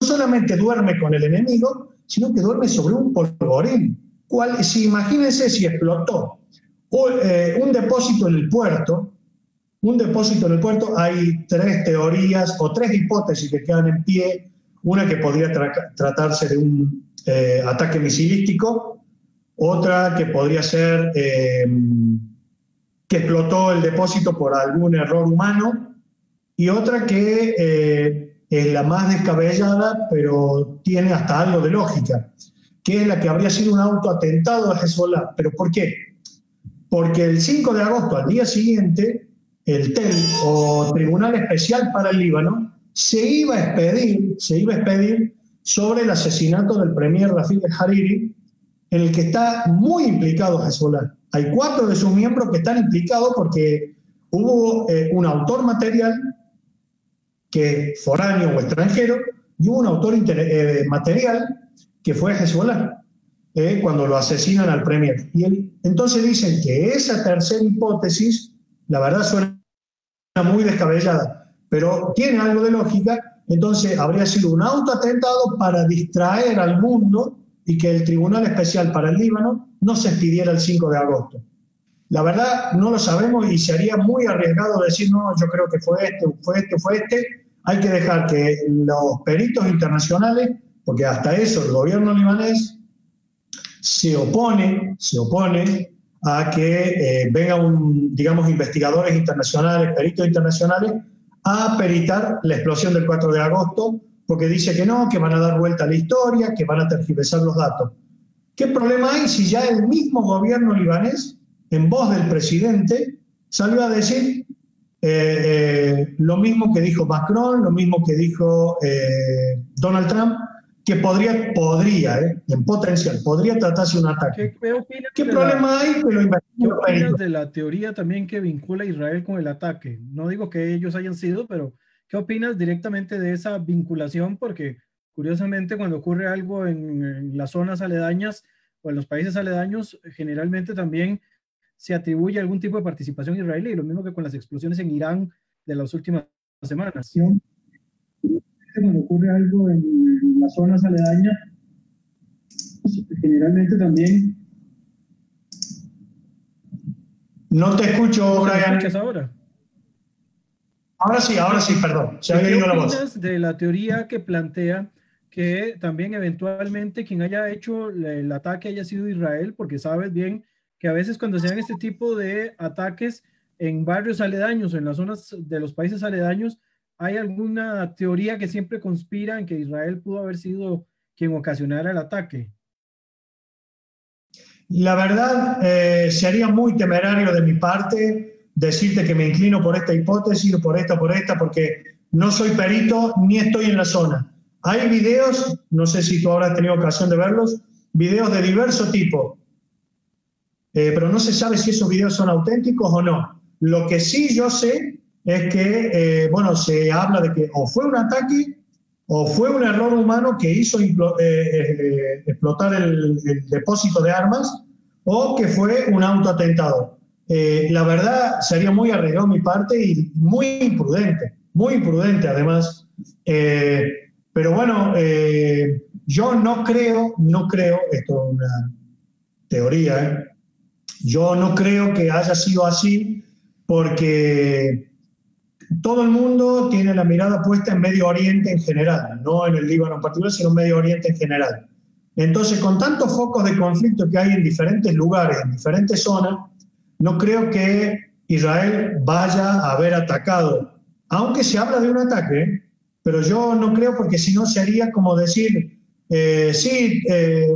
solamente duerme con el enemigo, sino que duerme sobre un polvorín. ¿Cuál, si imagínense si explotó eh, un depósito en el puerto, un depósito en el puerto, hay tres teorías o tres hipótesis que quedan en pie. Una que podría tratarse de un eh, ataque misilístico, otra que podría ser eh, que explotó el depósito por algún error humano, y otra que es la más descabellada, pero tiene hasta algo de lógica, que es la que habría sido un autoatentado a Hezbollah. ¿Pero por qué? Porque el 5 de agosto, al día siguiente, el TEL, o Tribunal Especial para el Líbano, se iba a expedir, se iba a expedir sobre el asesinato del premier Rafik el-Hariri, en el que está muy implicado Hezbollah. Hay cuatro de sus miembros que están implicados porque hubo eh, un autor material que foráneo o extranjero, y un autor eh, material que fue Hezbollah, eh, cuando lo asesinan al premier. Y entonces dicen que esa tercera hipótesis, la verdad suena muy descabellada, pero tiene algo de lógica, entonces habría sido un autoatentado para distraer al mundo y que el Tribunal Especial para el Líbano no se expidiera el 5 de agosto. La verdad no lo sabemos y sería muy arriesgado decir, no, yo creo que fue este, fue este, fue este, hay que dejar que los peritos internacionales, porque hasta eso el gobierno libanés se opone, se opone a que eh, vengan, digamos, investigadores internacionales, peritos internacionales, a peritar la explosión del 4 de agosto, porque dice que no, que van a dar vuelta a la historia, que van a tergiversar los datos. ¿Qué problema hay si ya el mismo gobierno libanés, en voz del presidente, salió a decir eh, eh, lo mismo que dijo Macron, lo mismo que dijo eh, Donald Trump, que podría, podría, en potencial, podría tratarse un ataque. ¿Qué, problema hay? ¿Qué opinas de la teoría también que vincula a Israel con el ataque? No digo que ellos hayan sido, pero ¿qué opinas directamente de esa vinculación? Porque curiosamente cuando ocurre algo en, en las zonas aledañas o en los países aledaños, generalmente también se atribuye algún tipo de participación israelí, lo mismo que con las explosiones en Irán de las últimas semanas. Cuando ocurre algo en las zonas aledañas, generalmente también... No te escucho, Brian. ¿Me ahora? Ahora sí, ahora sí, perdón. Se había ido la voz. de la teoría que plantea que también eventualmente quien haya hecho el ataque haya sido Israel, porque sabes bien que a veces cuando se dan este tipo de ataques en barrios aledaños, en las zonas de los países aledaños, hay alguna teoría que siempre conspira en que Israel pudo haber sido quien ocasionara el ataque. La verdad, eh, sería muy temerario de mi parte decirte que me inclino por esta hipótesis por esta, por esta, porque no soy perito ni estoy en la zona. Hay videos, no sé si tú habrás tenido ocasión de verlos, videos de diverso tipo, eh, pero no se sabe si esos videos son auténticos o no. Lo que sí yo sé es que, eh, bueno, se habla de que o fue un ataque o fue un error humano que hizo eh, explotar el, depósito de armas o que fue un autoatentado. La verdad sería muy arriesgado mi parte y muy imprudente, muy imprudente además. pero bueno, yo no creo, no creo, esto es una teoría, yo no creo que haya sido así porque todo el mundo tiene la mirada puesta en Medio Oriente en general, no en el Líbano en particular, sino en Medio Oriente en general. Entonces, con tantos focos de conflicto que hay en diferentes lugares, en diferentes zonas, no creo que Israel vaya a haber atacado, aunque se habla de un ataque, pero yo no creo porque si no sería como decir, eh, sí, eh,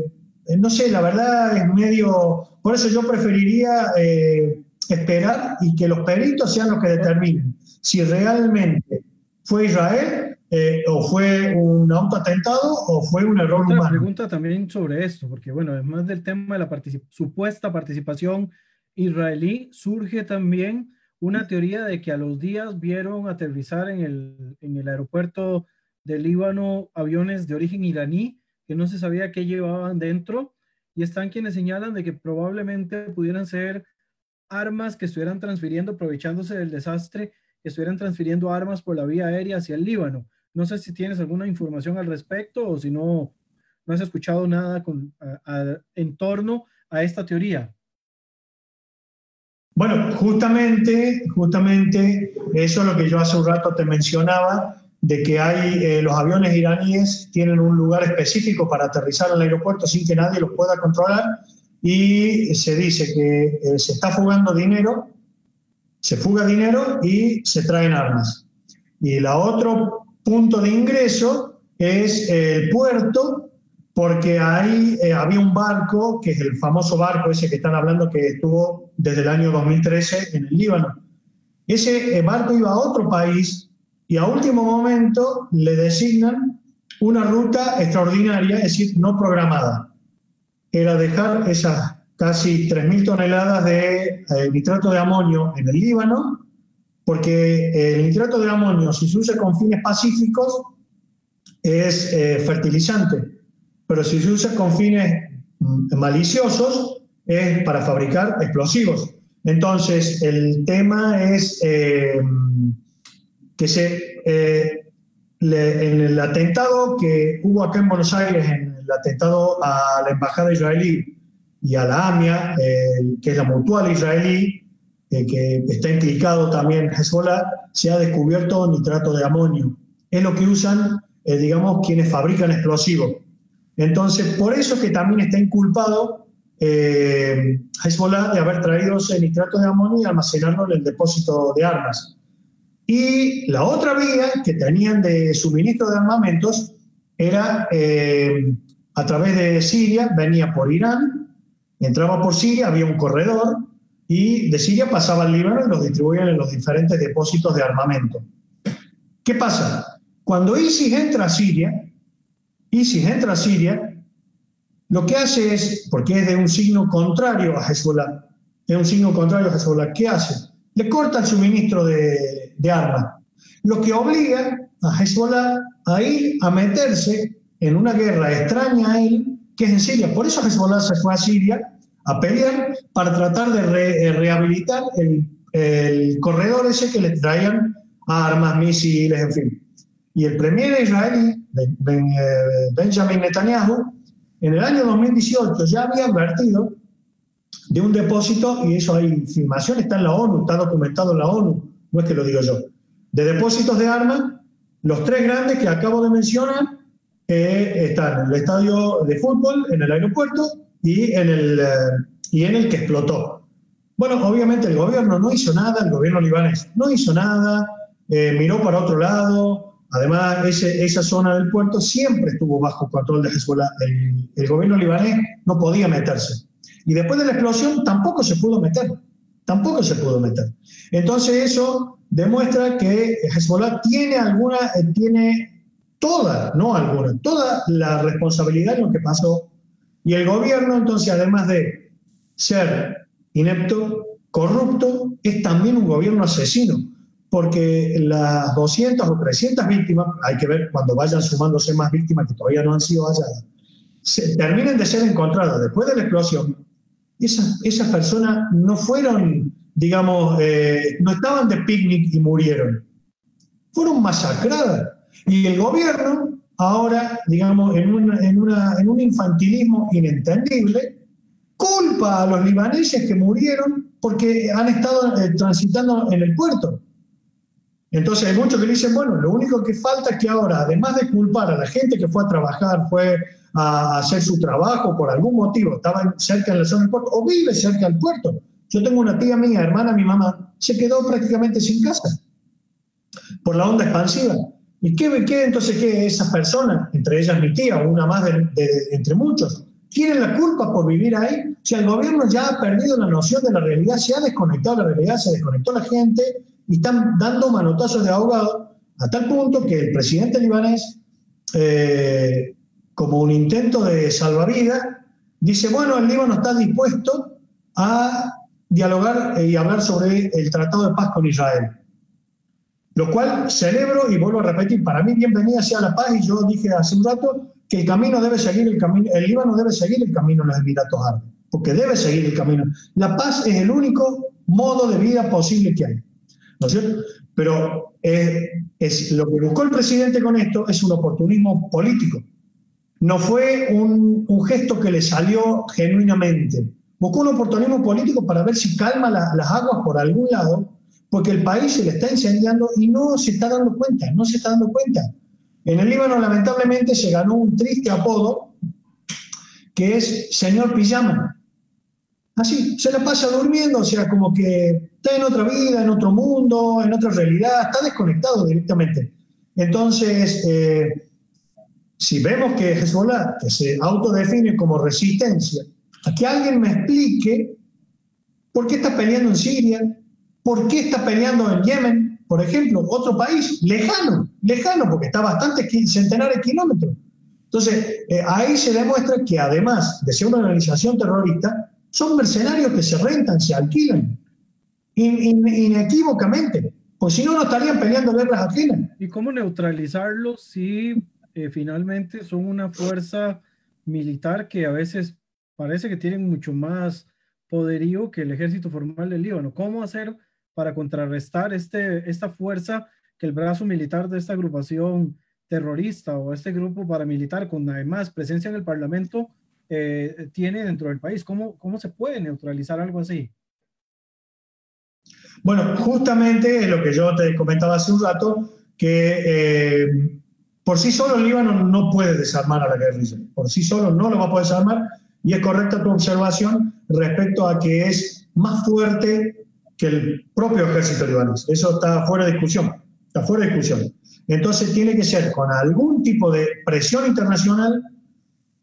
no sé, la verdad es medio por eso yo preferiría eh, esperar y que los peritos sean los que determinen si realmente fue Israel eh, o fue un autoatentado o fue un error Otra humano. pregunta también sobre esto, porque bueno, además del tema de la particip- supuesta participación israelí, surge también una teoría de que a los días vieron aterrizar en el, en el aeropuerto de Líbano aviones de origen iraní que no se sabía qué llevaban dentro y están quienes señalan de que probablemente pudieran ser armas que estuvieran transfiriendo, aprovechándose del desastre, que estuvieran transfiriendo armas por la vía aérea hacia el Líbano. No sé si tienes alguna información al respecto o si no, no has escuchado nada con, a- a- en torno a esta teoría. Bueno, justamente, justamente eso es lo que yo hace un rato te mencionaba, de que hay eh, los aviones iraníes tienen un lugar específico para aterrizar el aeropuerto sin que nadie los pueda controlar y se dice que eh, se está fugando dinero, se fuga dinero y se traen armas. Y el otro punto de ingreso es el puerto, porque ahí eh, había un barco, que es el famoso barco ese que están hablando, que estuvo desde el año 2013 en el Líbano. Ese eh, barco iba a otro país y a último momento le designan una ruta extraordinaria, es decir, no programada. Era dejar esas casi 3.000 toneladas de eh, nitrato de amonio en el Líbano, porque el nitrato de amonio, si se usa con fines pacíficos, es eh, fertilizante, pero si se usa con fines mm, maliciosos, es para fabricar explosivos. Entonces, el tema es eh, que se, eh, le- en el atentado que hubo acá en Buenos Aires, en el atentado a la embajada israelí y a la AMIA, eh, que es la mutual israelí, eh, que está implicado también Hezbollah, se ha descubierto nitrato de amonio. Es lo que usan, eh, digamos, quienes fabrican explosivos. Entonces, por eso es que también está inculpado eh, Hezbollah de haber traído ese nitrato de amonio y almacenarlo en el depósito de armas. Y la otra vía que tenían de suministro de armamentos era eh, a través de Siria, venía por Irán, entraba por Siria, había un corredor y de Siria pasaba al Líbano y los distribuían en los diferentes depósitos de armamento. ¿Qué pasa? Cuando ISIS entra a Siria, ISIS entra a Siria, lo que hace es, porque es de un signo contrario a Hezbollah, es un signo contrario a Hezbollah, ¿qué hace? Le corta el suministro de, de armas, lo que obliga a Hezbollah a ir a meterse en una guerra extraña a él, que es en Siria. Por eso Hezbollah se fue a Siria a pelear para tratar de re- eh, rehabilitar el, el corredor ese que le traían armas, misiles, en fin. Y el premier israelí, Ben- Ben- eh, Benjamin Netanyahu, en el año 2018 ya había advertido de un depósito, y eso hay filmación, está en la ONU, está documentado en la ONU, no es que lo digo yo, de depósitos de armas, los tres grandes que acabo de mencionar eh, están en el estadio de fútbol, en el aeropuerto y en el, eh, y en el que explotó. Bueno, obviamente el gobierno no hizo nada, el gobierno libanés no hizo nada, eh, miró para otro lado, además esa zona del puerto siempre estuvo bajo control de Hezbollah, el, el gobierno libanés no podía meterse. Y después de la explosión tampoco se pudo meter, tampoco se pudo meter. Entonces eso demuestra que Hezbollah tiene alguna, tiene toda, no alguna, toda la responsabilidad en lo que pasó. Y el gobierno entonces, además de ser inepto, corrupto, es también un gobierno asesino, porque las 200 o 300 víctimas, hay que ver cuando vayan sumándose más víctimas que todavía no han sido halladas, se, terminen de ser encontradas después de la explosión, esas, esas personas no fueron, digamos, eh, no estaban de picnic y murieron, fueron masacradas. Y el gobierno ahora, digamos, en, una- en, una- en un infantilismo inentendible, culpa a los libaneses que murieron porque han estado eh, transitando en el puerto. Entonces hay muchos que dicen, bueno, lo único que falta es que ahora, además de culpar a la gente que fue a trabajar, fue a hacer su trabajo por algún motivo, estaba cerca de la zona del puerto o vive cerca del puerto. Yo tengo una tía mía, hermana, mi mamá, se quedó prácticamente sin casa por la onda expansiva. ¿Y qué, qué entonces qué esas personas, entre ellas mi tía, una más de- de- entre muchos, tienen la culpa por vivir ahí. Si el gobierno ya ha perdido la noción de la realidad, se ha desconectado la realidad, se desconectó la gente y están dando manotazos de ahogado a tal punto que el presidente libanés, eh, como un intento de salvavidas, dice, bueno, el Líbano está dispuesto a dialogar y hablar sobre el Tratado de Paz con Israel. Lo cual celebro y vuelvo a repetir, para mí bienvenida sea la paz y yo dije hace un rato que el camino debe seguir el camino, el Líbano debe seguir el camino en los Emiratos Árabes, porque debe seguir el camino. La paz es el único modo de vida posible que hay. ¿No es cierto? Pero eh, es, lo que buscó el presidente con esto es un oportunismo político. No fue un, gesto que le salió genuinamente. Buscó un oportunismo político para ver si calma la, las aguas por algún lado porque el país se le está incendiando y no se está dando cuenta, no se está dando cuenta. En el Líbano, lamentablemente, se ganó un triste apodo que es señor pijama. Así, se la pasa durmiendo, o sea, como que está en otra vida, en otro mundo, en otra realidad, está desconectado directamente. Entonces, eh, si vemos que Hezbollah, que se autodefine como resistencia, a que alguien me explique por qué está peleando en Siria, ¿Por qué está peleando en Yemen, por ejemplo, otro país lejano, lejano, porque está bastante centenares de kilómetros? Entonces, eh, ahí se demuestra que además de ser una organización terrorista, son mercenarios que se rentan, se alquilan, inequívocamente, pues si no, no estarían peleando guerras ajenas. ¿Y cómo neutralizarlos si eh, finalmente son una fuerza militar que a veces parece que tienen mucho más poderío que el ejército formal del Líbano? ¿Cómo hacer para contrarrestar este, esta fuerza que el brazo militar de esta agrupación terrorista o este grupo paramilitar con además presencia en el Parlamento eh, tiene dentro del país. ¿Cómo, ¿Cómo se puede neutralizar algo así? Bueno, justamente es lo que yo te comentaba hace un rato, que eh, por sí solo el Líbano no puede desarmar a la guerrilla, por sí solo no lo va a poder desarmar, y es correcta tu observación respecto a que es más fuerte que el propio ejército libanés. Eso está fuera de discusión, está fuera de discusión. Entonces tiene que ser con algún tipo de presión internacional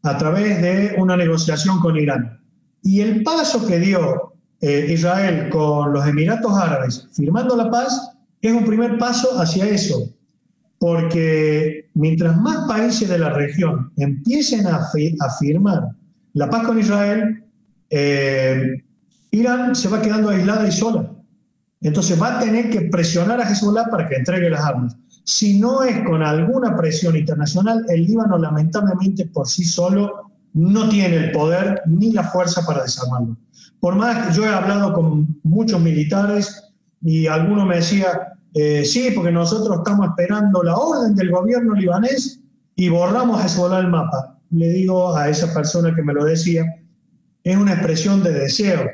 a través de una negociación con Irán. Y el paso que dio eh, Israel con los Emiratos Árabes firmando la paz es un primer paso hacia eso, porque mientras más países de la región empiecen a, firmar la paz con Israel, eh, Irán se va quedando aislada y sola. Entonces va a tener que presionar a Hezbollah para que entregue las armas. Si no es con alguna presión internacional, el Líbano lamentablemente por sí solo no tiene el poder ni la fuerza para desarmarlo. Por más que yo he hablado con muchos militares y alguno me decía, eh, sí, porque nosotros estamos esperando la orden del gobierno libanés y borramos a Hezbollah el mapa. Le digo a esa persona que me lo decía, es una expresión de deseo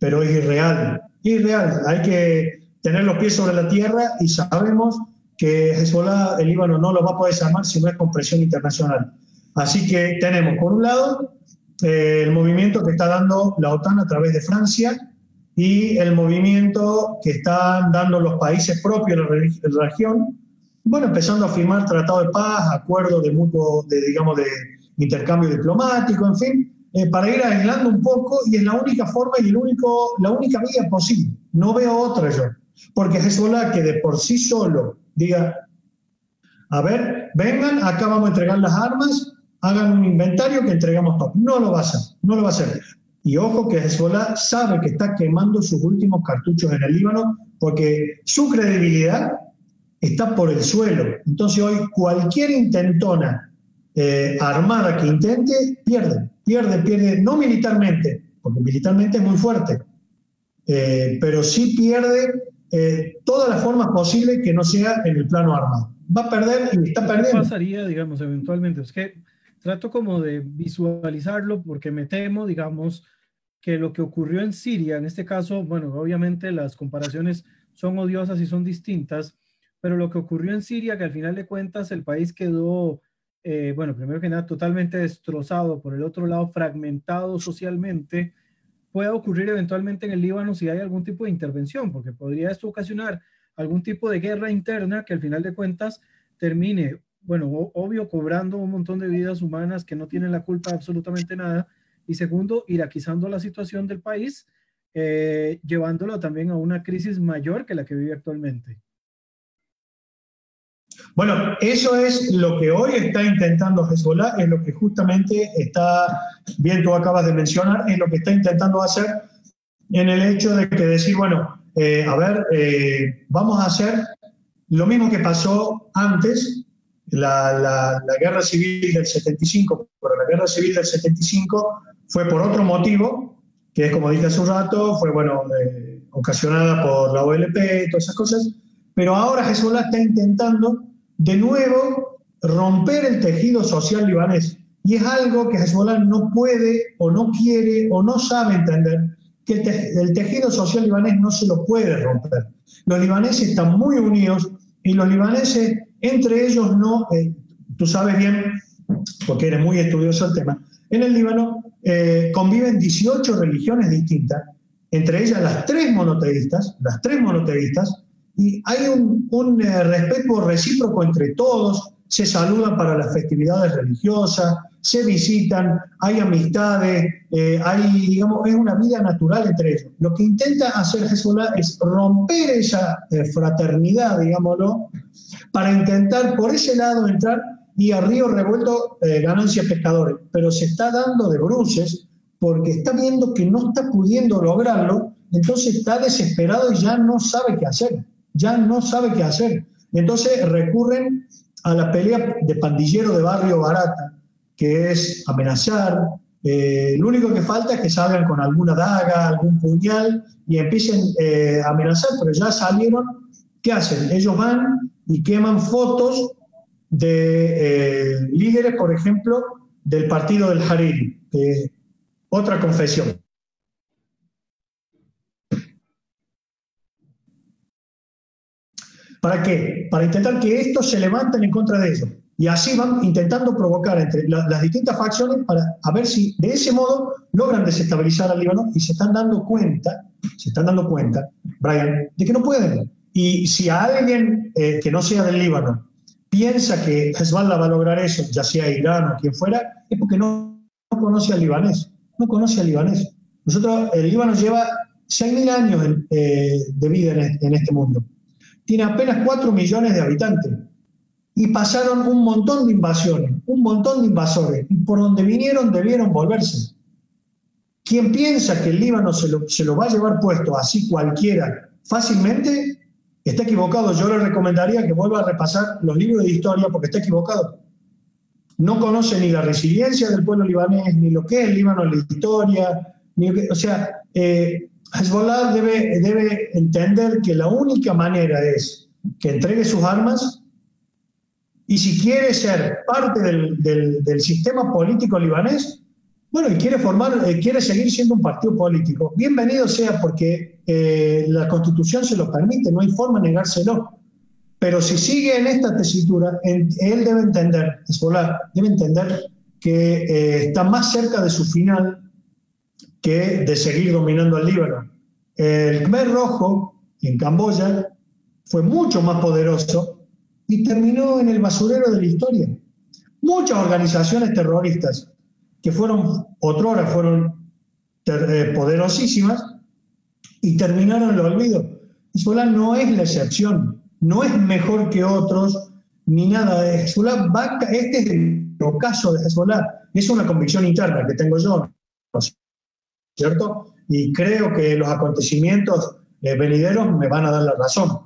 pero es irreal. Irreal. Hay que tener los pies sobre la tierra y sabemos que Hezbollah, el Líbano, no lo va a poder desarmar si no es con presión internacional. Así que tenemos, por un lado, eh, el movimiento que está dando la OTAN a través de Francia y el movimiento que están dando los países propios de la región, bueno, empezando a firmar tratados de paz, acuerdos de mutuo, de, digamos, de intercambio diplomático, en fin, eh, para ir aislando un poco y es la única forma y el único, la única vía posible. No veo otra yo. Porque Hezbollah que de por sí solo diga, a ver, vengan, acá vamos a entregar las armas, hagan un inventario que entregamos todo. No lo va a hacer, no lo va a hacer. Y ojo que Hezbollah sabe que está quemando sus últimos cartuchos en el Líbano porque su credibilidad está por el suelo. Entonces hoy cualquier intentona eh, armada que intente, pierde pierde, pierde, no militarmente, porque militarmente es muy fuerte, eh, pero sí pierde eh, todas las formas posibles que no sea en el plano armado. Va a perder y está perdiendo. ¿Qué pasaría, digamos, eventualmente? Es que trato como de visualizarlo porque me temo, digamos, que lo que ocurrió en Siria, en este caso, bueno, obviamente las comparaciones son odiosas y son distintas, pero lo que ocurrió en Siria, que al final de cuentas el país quedó eh, bueno, primero que nada, totalmente destrozado, por el otro lado, fragmentado socialmente, puede ocurrir eventualmente en el Líbano si hay algún tipo de intervención, porque podría esto ocasionar algún tipo de guerra interna que al final de cuentas termine bueno, obvio, cobrando un montón de vidas humanas que no tienen la culpa de absolutamente nada. Y segundo, iraquizando la situación del país, eh, llevándolo también a una crisis mayor que la que vive actualmente. Bueno, eso es lo que hoy está intentando Hezbollah, es lo que justamente está, bien tú acabas de mencionar, es lo que está intentando hacer en el hecho de que decir, bueno, eh, a ver, eh, vamos a hacer lo mismo que pasó antes, la, la, guerra civil del 75, pero la guerra civil del 75 fue por otro motivo, que es como dije hace un rato, fue, bueno, eh, ocasionada por la OLP todas esas cosas, pero ahora Hezbollah está intentando de nuevo romper el tejido social libanés. Y es algo que Hezbollah no puede o no quiere o no sabe entender, que el, tejido social libanés no se lo puede romper. Los libaneses están muy unidos y los libaneses, entre ellos no, eh, tú sabes bien, porque eres muy estudioso el tema, en el Líbano eh, conviven 18 religiones distintas, entre ellas las tres monoteístas, las tres monoteístas, y hay un, eh, respeto recíproco entre todos, se saludan para las festividades religiosas, se visitan, hay amistades, eh, hay, digamos, es una vida natural entre ellos. Lo que intenta hacer Hezbollah es romper esa eh, fraternidad, digámoslo, para intentar por ese lado entrar y a río revuelto ganancias pescadores, pero se está dando de bruces porque está viendo que no está pudiendo lograrlo, entonces está desesperado y ya no sabe qué hacer ya no sabe qué hacer. Entonces recurren a la pelea de pandillero de barrio barata, que es amenazar. Eh, lo único que falta es que salgan con alguna daga, algún puñal y empiecen eh, a amenazar, pero ya salieron. ¿Qué hacen? Ellos van y queman fotos de eh, líderes, por ejemplo, del partido del Hariri, otra confesión. ¿Para qué? Para intentar que estos se levanten en contra de ellos. Y así van intentando provocar entre las distintas facciones para a ver si de ese modo logran desestabilizar al Líbano y se están dando cuenta, se están dando cuenta, Brian, de que no pueden. Y si a alguien eh, que no sea del Líbano piensa que Hezbollah va a lograr eso, ya sea Irán o quien fuera, es porque no, conoce al libanés, no conoce al libanés. Nosotros, el Líbano lleva 6.000 años eh, de vida en este mundo tiene apenas 4 millones de habitantes. Y pasaron un montón de invasiones, un montón de invasores. Y por donde vinieron debieron volverse. Quien piensa que el Líbano se lo, se lo va a llevar puesto así cualquiera fácilmente, está equivocado. Yo le recomendaría que vuelva a repasar los libros de historia porque está equivocado. No conoce ni la resiliencia del pueblo libanés, ni lo que es el Líbano en la historia. Ni o sea, eh, Hezbollah debe, entender que la única manera es que entregue sus armas y si quiere ser parte del, del, sistema político libanés, bueno, y quiere formar, eh, quiere seguir siendo un partido político, bienvenido sea porque eh, la constitución se lo permite, no hay forma de negárselo. Pero si sigue en esta tesitura, él debe entender, Hezbollah debe entender que eh, está más cerca de su final que de seguir dominando al Líbano. El Khmer Rojo en Camboya fue mucho más poderoso y terminó en el basurero de la historia. Muchas organizaciones terroristas que fueron, otrora fueron eh, poderosísimas y terminaron en el olvido. Hezbollah no es la excepción, no es mejor que otros, ni nada. de Hezbollah este es el caso de Hezbollah, es una convicción interna que tengo yo, ¿cierto? Y creo que los acontecimientos eh, venideros me van a dar la razón.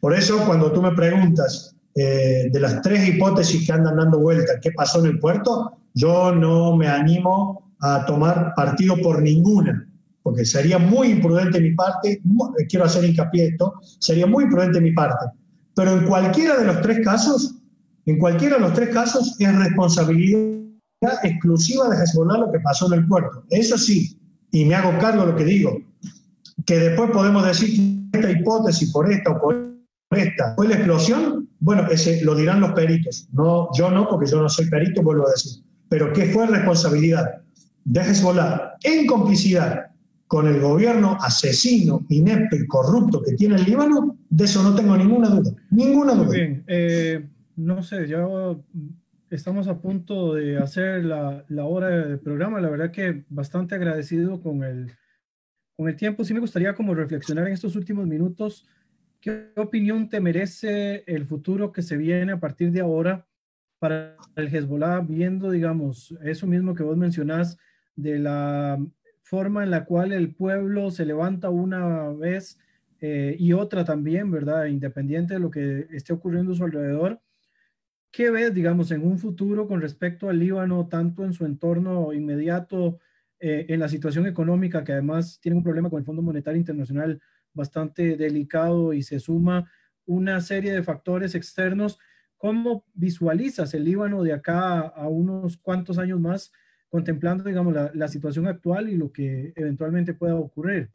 Por eso, cuando tú me preguntas eh, de las tres hipótesis que andan dando vuelta, ¿qué pasó en el puerto? Yo no me animo a tomar partido por ninguna, porque sería muy imprudente de mi parte, eh, quiero hacer hincapié esto, sería muy imprudente de mi parte. Pero en cualquiera de los tres casos, en cualquiera de los tres casos es responsabilidad exclusiva de Hezbollah lo que pasó en el puerto. Eso sí, y me hago cargo de lo que digo, que después podemos decir que esta hipótesis por esta o por esta fue la explosión, bueno, ese lo dirán los peritos, no, yo no, porque yo no soy perito, vuelvo a decir, pero que fue responsabilidad de Hezbollah en complicidad con el gobierno asesino, inepto y corrupto que tiene el Líbano, de eso no tengo ninguna duda, ninguna duda. bien, eh, no sé, ya estamos a punto de hacer la, la hora de programa. La verdad que bastante agradecido con el, con el tiempo. Sí me gustaría como reflexionar en estos últimos minutos. ¿Qué opinión te merece el futuro que se viene a partir de ahora para el Hezbollah, viendo, digamos, eso mismo que vos mencionás, de la forma en la cual el pueblo se levanta una vez eh, y otra también, ¿verdad? Independiente de lo que esté ocurriendo a su alrededor. ¿Qué ves, digamos, en un futuro con respecto al Líbano, tanto en su entorno inmediato, eh, en la situación económica, que además tiene un problema con el Fondo Monetario Internacional bastante delicado y se suma una serie de factores externos? ¿Cómo visualizas el Líbano de acá a unos cuantos años más, contemplando, digamos, la, la situación actual y lo que eventualmente pueda ocurrir?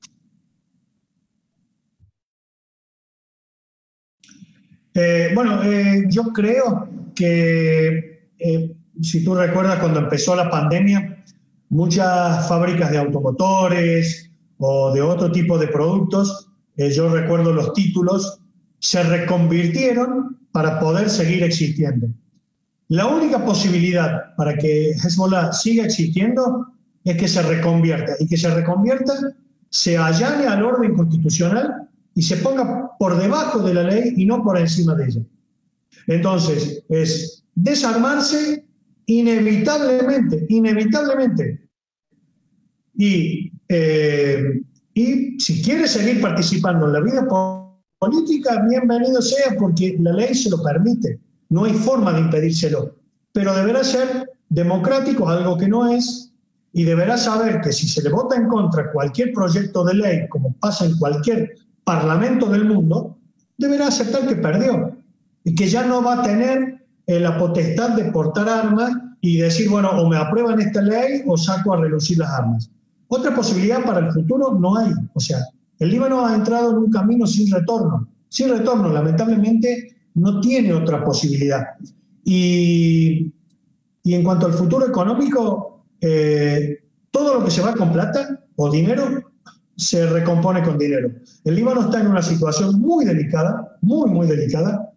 Eh, bueno, eh, yo creo que, eh, si tú recuerdas, cuando empezó la pandemia, muchas fábricas de automotores o de otro tipo de productos, yo recuerdo los títulos, se reconvirtieron para poder seguir existiendo. La única posibilidad para que Hezbollah siga existiendo es que se reconvierta y que se reconvierta, se allane al orden constitucional y se ponga por debajo de la ley y no por encima de ella. Entonces, es desarmarse inevitablemente, inevitablemente. Y, eh, y si quiere seguir participando en la vida política, bienvenido sea porque la ley se lo permite. No hay forma de impedírselo. Pero deberá ser democrático, algo que no es, y deberá saber que si se le vota en contra cualquier proyecto de ley, como pasa en cualquier parlamento del mundo, deberá aceptar que perdió y que ya no va a tener eh, la potestad de portar armas y decir, bueno, o me aprueban esta ley o saco a relucir las armas. Otra posibilidad para el futuro no hay. O sea, el Líbano ha entrado en un camino sin retorno. Sin retorno, lamentablemente, no tiene otra posibilidad. Y, y en cuanto al futuro económico, eh, todo lo que se va con plata o dinero se recompone con dinero. El Líbano está en una situación muy delicada, muy, muy delicada,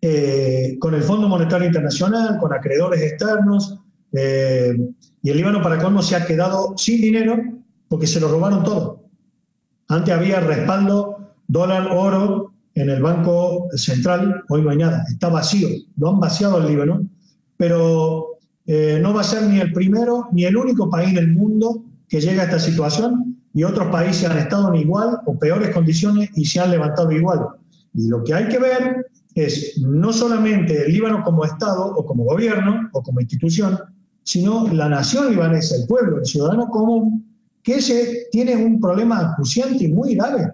eh, con el Fondo Monetario Internacional, con acreedores externos, eh, y el Líbano para colmo se ha quedado sin dinero porque se lo robaron todo. Antes había respaldo, dólar, oro en el Banco Central, hoy no hay nada, está vacío, lo han vaciado el Líbano, pero eh, no va a ser ni el primero ni el único país del mundo que llega a esta situación y otros países han estado en igual o peores condiciones y se han levantado igual. Y lo que hay que ver es no solamente el Líbano como Estado o como gobierno o como institución, sino la nación libanesa, el pueblo, el ciudadano común, que ese tiene un problema acuciante y muy grave.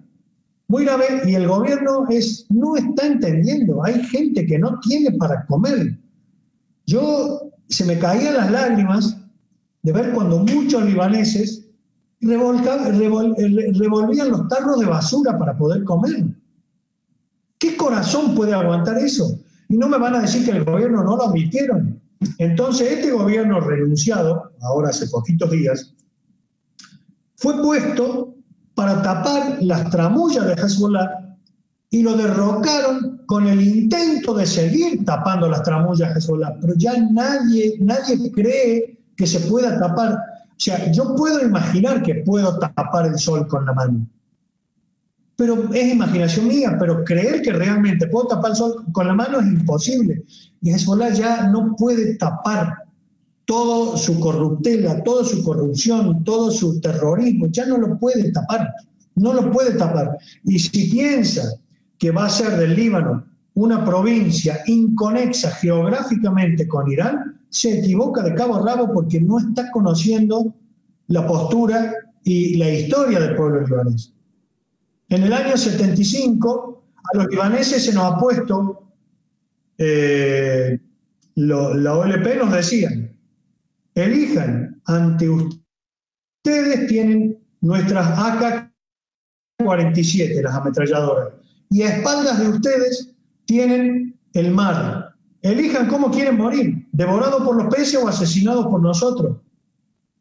Muy grave y el gobierno es, no está entendiendo. Hay gente que no tiene para comer. Yo se me caían las lágrimas de ver cuando muchos libaneses revolvían los tarros de basura para poder comer. ¿Qué corazón puede aguantar eso? Y no me van a decir que el gobierno no lo admitieron. Entonces, este gobierno renunciado, ahora hace poquitos días, fue puesto para tapar las tramullas de Hezbollah y lo derrocaron con el intento de seguir tapando las tramullas de Hezbollah. Pero ya nadie, nadie cree que se pueda tapar. O sea, yo puedo imaginar que puedo tapar el sol con la mano. Pero es imaginación mía, pero creer que realmente puedo tapar el sol con la mano es imposible. Y Hezbollah ya no puede tapar toda su corruptela, toda su corrupción, todo su terrorismo, ya no lo puede tapar, no lo puede tapar. Y si piensa que va a ser del Líbano una provincia inconexa geográficamente con Irán, se equivoca de cabo a rabo porque no está conociendo la postura y la historia del pueblo libanés. En el año 75, a los libaneses se nos ha puesto, eh, la OLP nos decían, elijan ante ustedes, tienen nuestras AK-47, las ametralladoras, y a espaldas de ustedes tienen el mar, Elijan cómo quieren morir, devorados por los peces o asesinados por nosotros.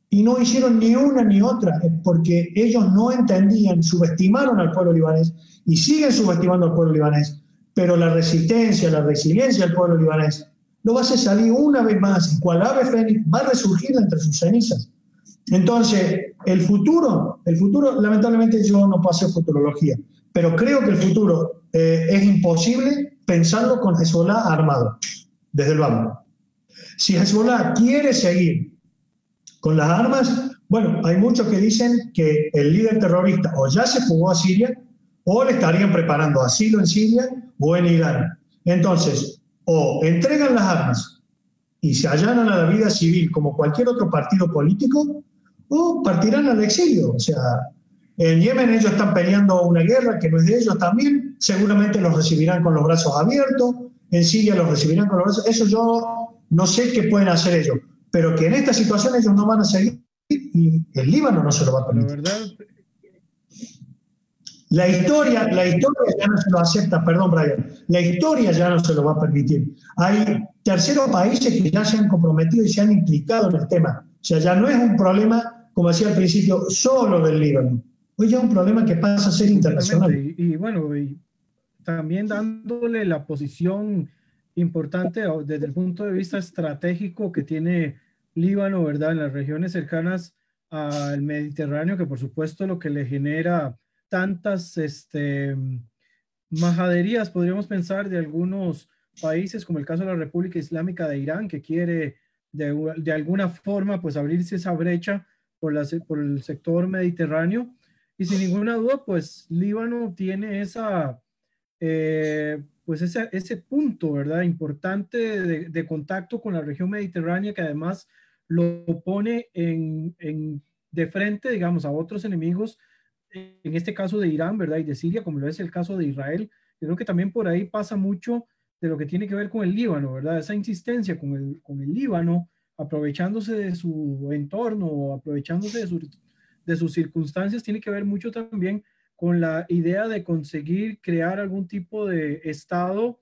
Y no hicieron ni una ni otra, porque ellos no entendían, subestimaron al pueblo libanés y siguen subestimando al pueblo libanés, pero la resistencia, la resiliencia del pueblo libanés lo hacer salir una vez más y cual ave fénix va a resurgir entre sus cenizas. Entonces, el futuro, el futuro, lamentablemente yo no hacer futurología, pero creo que el futuro eh, es imposible pensarlo con Hezbollah armado, desde el vamos. Si Hezbollah quiere seguir con las armas, bueno, hay muchos que dicen que el líder terrorista o ya se fugó a Siria o le estarían preparando asilo en Siria o en Irán. Entonces, o entregan las armas y se allanan a la vida civil como cualquier otro partido político, o partirán al exilio. O sea, en Yemen ellos están peleando una guerra que no es de ellos también, seguramente los recibirán con los brazos abiertos, en Siria los recibirán con los brazos. Eso yo no sé qué pueden hacer ellos, pero que en esta situación ellos no van a seguir y el Líbano no se lo va a permitir. La historia, la historia ya no se lo acepta, perdón Brian, la historia ya no se lo va a permitir. Hay terceros países que ya se han comprometido y se han implicado en el tema. O sea, ya no es un problema, como decía al principio, solo del Líbano. Hoy ya es un problema que pasa a ser internacional. Y, bueno, también dándole la posición importante desde el punto de vista estratégico que tiene Líbano, ¿verdad? En las regiones cercanas al Mediterráneo, que por supuesto lo que le genera tantas este, majaderías, podríamos pensar, de algunos países, como el caso de la República Islámica de Irán, que quiere de, de alguna forma pues abrirse esa brecha por, la, por el sector mediterráneo. Y sin ninguna duda, pues Líbano tiene esa, eh, pues ese, ese punto, ¿verdad? Importante de, de, contacto con la región mediterránea que además lo pone en, en, de frente, digamos, a otros enemigos en este caso de Irán, ¿verdad? Y de Siria, como lo es el caso de Israel. Yo creo que también por ahí pasa mucho de lo que tiene que ver con el Líbano, ¿verdad? Esa insistencia con el, con el Líbano, aprovechándose de su entorno, aprovechándose de, de sus circunstancias, tiene que ver mucho también con la idea de conseguir crear algún tipo de Estado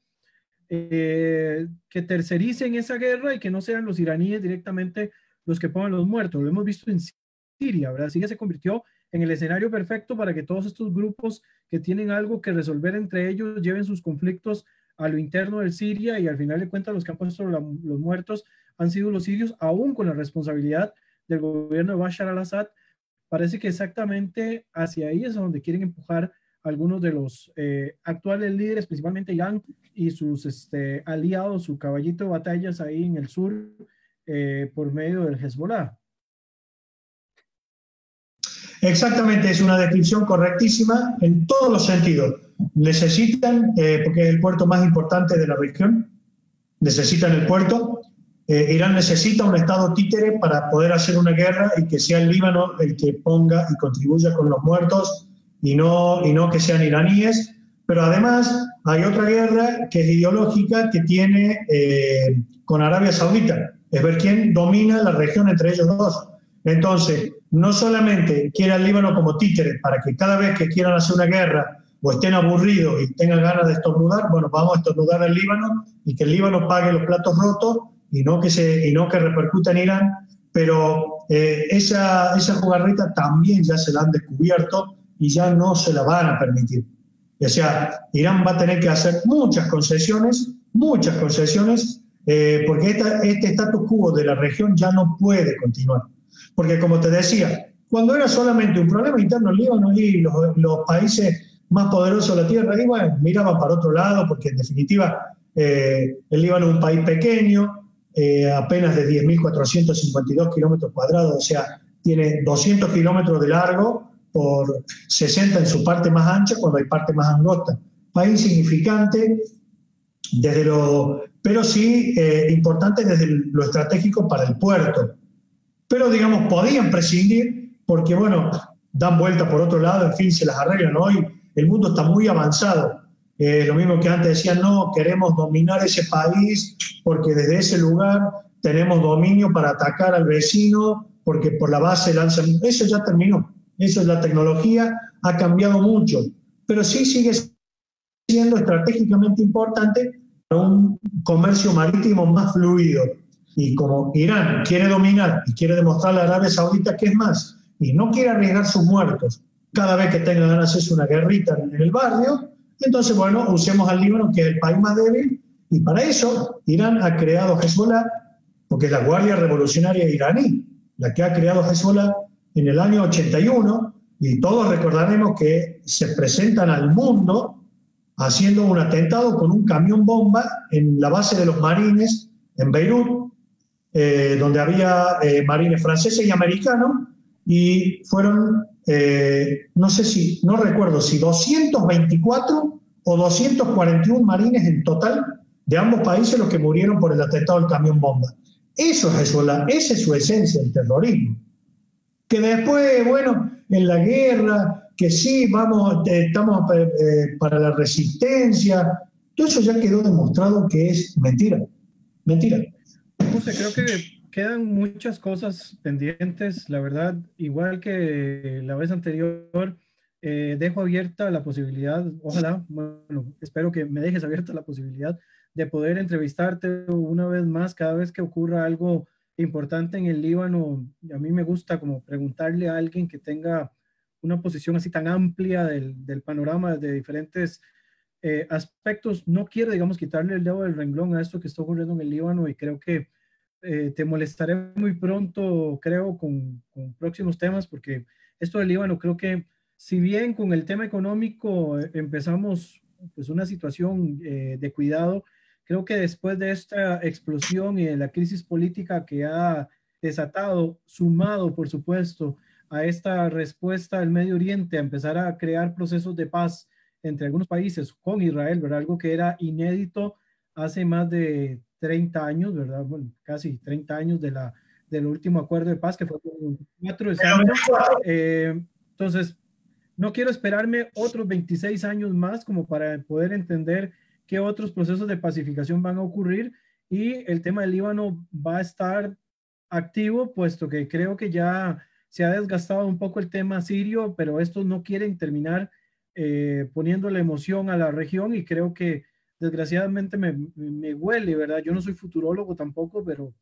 eh, que tercerice en esa guerra y que no sean los iraníes directamente los que pongan los muertos. Lo hemos visto en Siria, ¿verdad? Siria se convirtió en el escenario perfecto para que todos estos grupos que tienen algo que resolver entre ellos lleven sus conflictos a lo interno de Siria y al final de cuentas los que han puesto los muertos han sido los sirios, aún con la responsabilidad del gobierno de Bashar al-Assad. Parece que exactamente hacia ahí es donde quieren empujar algunos de los eh, actuales líderes, principalmente Irán y sus este, aliados, su caballito de batallas ahí en el sur, eh, por medio del Hezbollah. Exactamente, es una descripción correctísima en todos los sentidos. Necesitan, eh, porque es el puerto más importante de la región, necesitan el puerto. Eh, Irán necesita un Estado títere para poder hacer una guerra y que sea el Líbano el que ponga y contribuya con los muertos y no, y no que sean iraníes. Pero además hay otra guerra que es ideológica que tiene eh, con Arabia Saudita. Es ver quién domina la región entre ellos dos. Entonces, no solamente quiere al Líbano como títere para que cada vez que quieran hacer una guerra o estén aburridos y tengan ganas de estornudar, bueno, vamos a estornudar al Líbano y que el Líbano pague los platos rotos y no que, se, y no que repercuta en Irán, pero eh, esa, esa jugarreta también ya se la han descubierto y ya no se la van a permitir. O sea, Irán va a tener que hacer muchas concesiones, muchas concesiones, eh, porque este status quo de la región ya no puede continuar. Porque como te decía, cuando era solamente un problema interno en Líbano y los, países más poderosos de la tierra, y miraban para otro lado, porque en definitiva eh, el Líbano es un país pequeño, eh, apenas de 10.452 kilómetros cuadrados, o sea, tiene 200 kilómetros de largo por 60 en su parte más ancha, cuando hay parte más angosta. País significante, desde lo, pero sí eh, importante desde lo estratégico para el puerto pero digamos, podían prescindir porque, bueno, dan vuelta por otro lado, en fin, se las arreglan. Hoy el mundo está muy avanzado. Eh, lo mismo que antes decían, no, queremos dominar ese país porque desde ese lugar tenemos dominio para atacar al vecino, porque por la base lanzan... Eso ya terminó. Eso es la tecnología, ha cambiado mucho, pero sí sigue siendo estratégicamente importante para un comercio marítimo más fluido. Y como Irán quiere dominar y quiere demostrarle a Arabia Saudita que es más, y no quiere arriesgar sus muertos cada vez que tenga ganas hacer una guerrita en el barrio, Entonces, bueno, usemos al Líbano, que es el país más débil, y para eso Irán ha creado Hezbollah, porque es la Guardia Revolucionaria iraní, la que ha creado Hezbollah en el año 81, y todos recordaremos que se presentan al mundo haciendo un atentado con un camión bomba en la base de los marines en Beirut, eh, donde había eh, marines franceses y americanos, y fueron, eh, no sé si, no recuerdo si 224 o 241 marines en total de ambos países los que murieron por el atentado del camión bomba. Eso es esa es su esencia, el terrorismo. Que después, bueno, en la guerra, que sí, vamos, estamos para la resistencia, todo eso ya quedó demostrado que es mentira, mentira. José, creo que quedan muchas cosas pendientes, la verdad, igual que la vez anterior, eh, dejo abierta la posibilidad, ojalá, bueno, espero que me dejes abierta la posibilidad de poder entrevistarte una vez más cada vez que ocurra algo importante en el Líbano. A mí me gusta como preguntarle a alguien que tenga una posición así tan amplia del, del panorama de diferentes eh, aspectos. No quiero, digamos, quitarle el dedo del renglón a esto que está ocurriendo en el Líbano y creo que eh, te molestaré muy pronto, creo, con, próximos temas, porque esto del Líbano creo que si bien con el tema económico eh, empezamos pues una situación de cuidado, creo que después de esta explosión y de la crisis política que ha desatado, sumado, por supuesto, a esta respuesta del Medio Oriente a empezar a crear procesos de paz entre algunos países con Israel, ¿verdad? Algo que era inédito hace más de 30 años, ¿verdad? Bueno, casi 30 años de la, del último acuerdo de paz que fue el 4 de eh, entonces, no quiero esperarme otros 26 años más como para poder entender qué otros procesos de pacificación van a ocurrir y el tema del Líbano va a estar activo, puesto que creo que ya se ha desgastado un poco el tema sirio, pero estos no quieren terminar eh, poniéndole emoción a la región y creo que desgraciadamente me, me, huele, ¿verdad? Yo no soy futurólogo tampoco, pero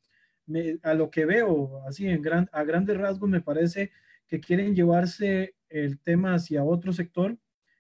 a lo que veo, así en gran, a grandes rasgos, me parece que quieren llevarse el tema hacia otro sector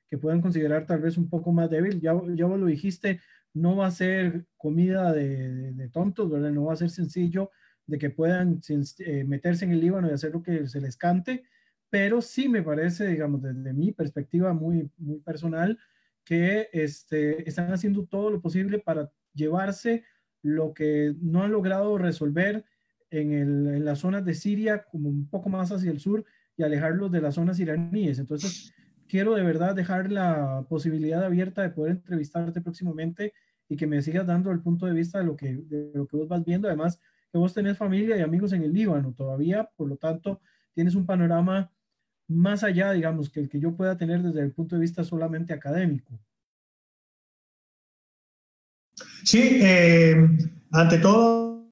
que puedan considerar tal vez un poco más débil. Ya, ya vos lo dijiste, no va a ser comida de, de, tontos, ¿verdad? No va a ser sencillo de que puedan eh, meterse en el Líbano y hacer lo que se les cante, pero sí me parece, digamos, desde mi perspectiva muy, muy personal, que este, están haciendo todo lo posible para llevarse lo que no han logrado resolver en, el, en las zonas de Siria, como un poco más hacia el sur, y alejarlos de las zonas iraníes. Entonces, quiero de verdad dejar la posibilidad abierta de poder entrevistarte próximamente y que me sigas dando el punto de vista de lo que, de lo que vos vas viendo. Además, que vos tenés familia y amigos en el Líbano todavía, por lo tanto, tienes un panorama más allá, digamos, que el que yo pueda tener desde el punto de vista solamente académico. Sí, eh, ante todo,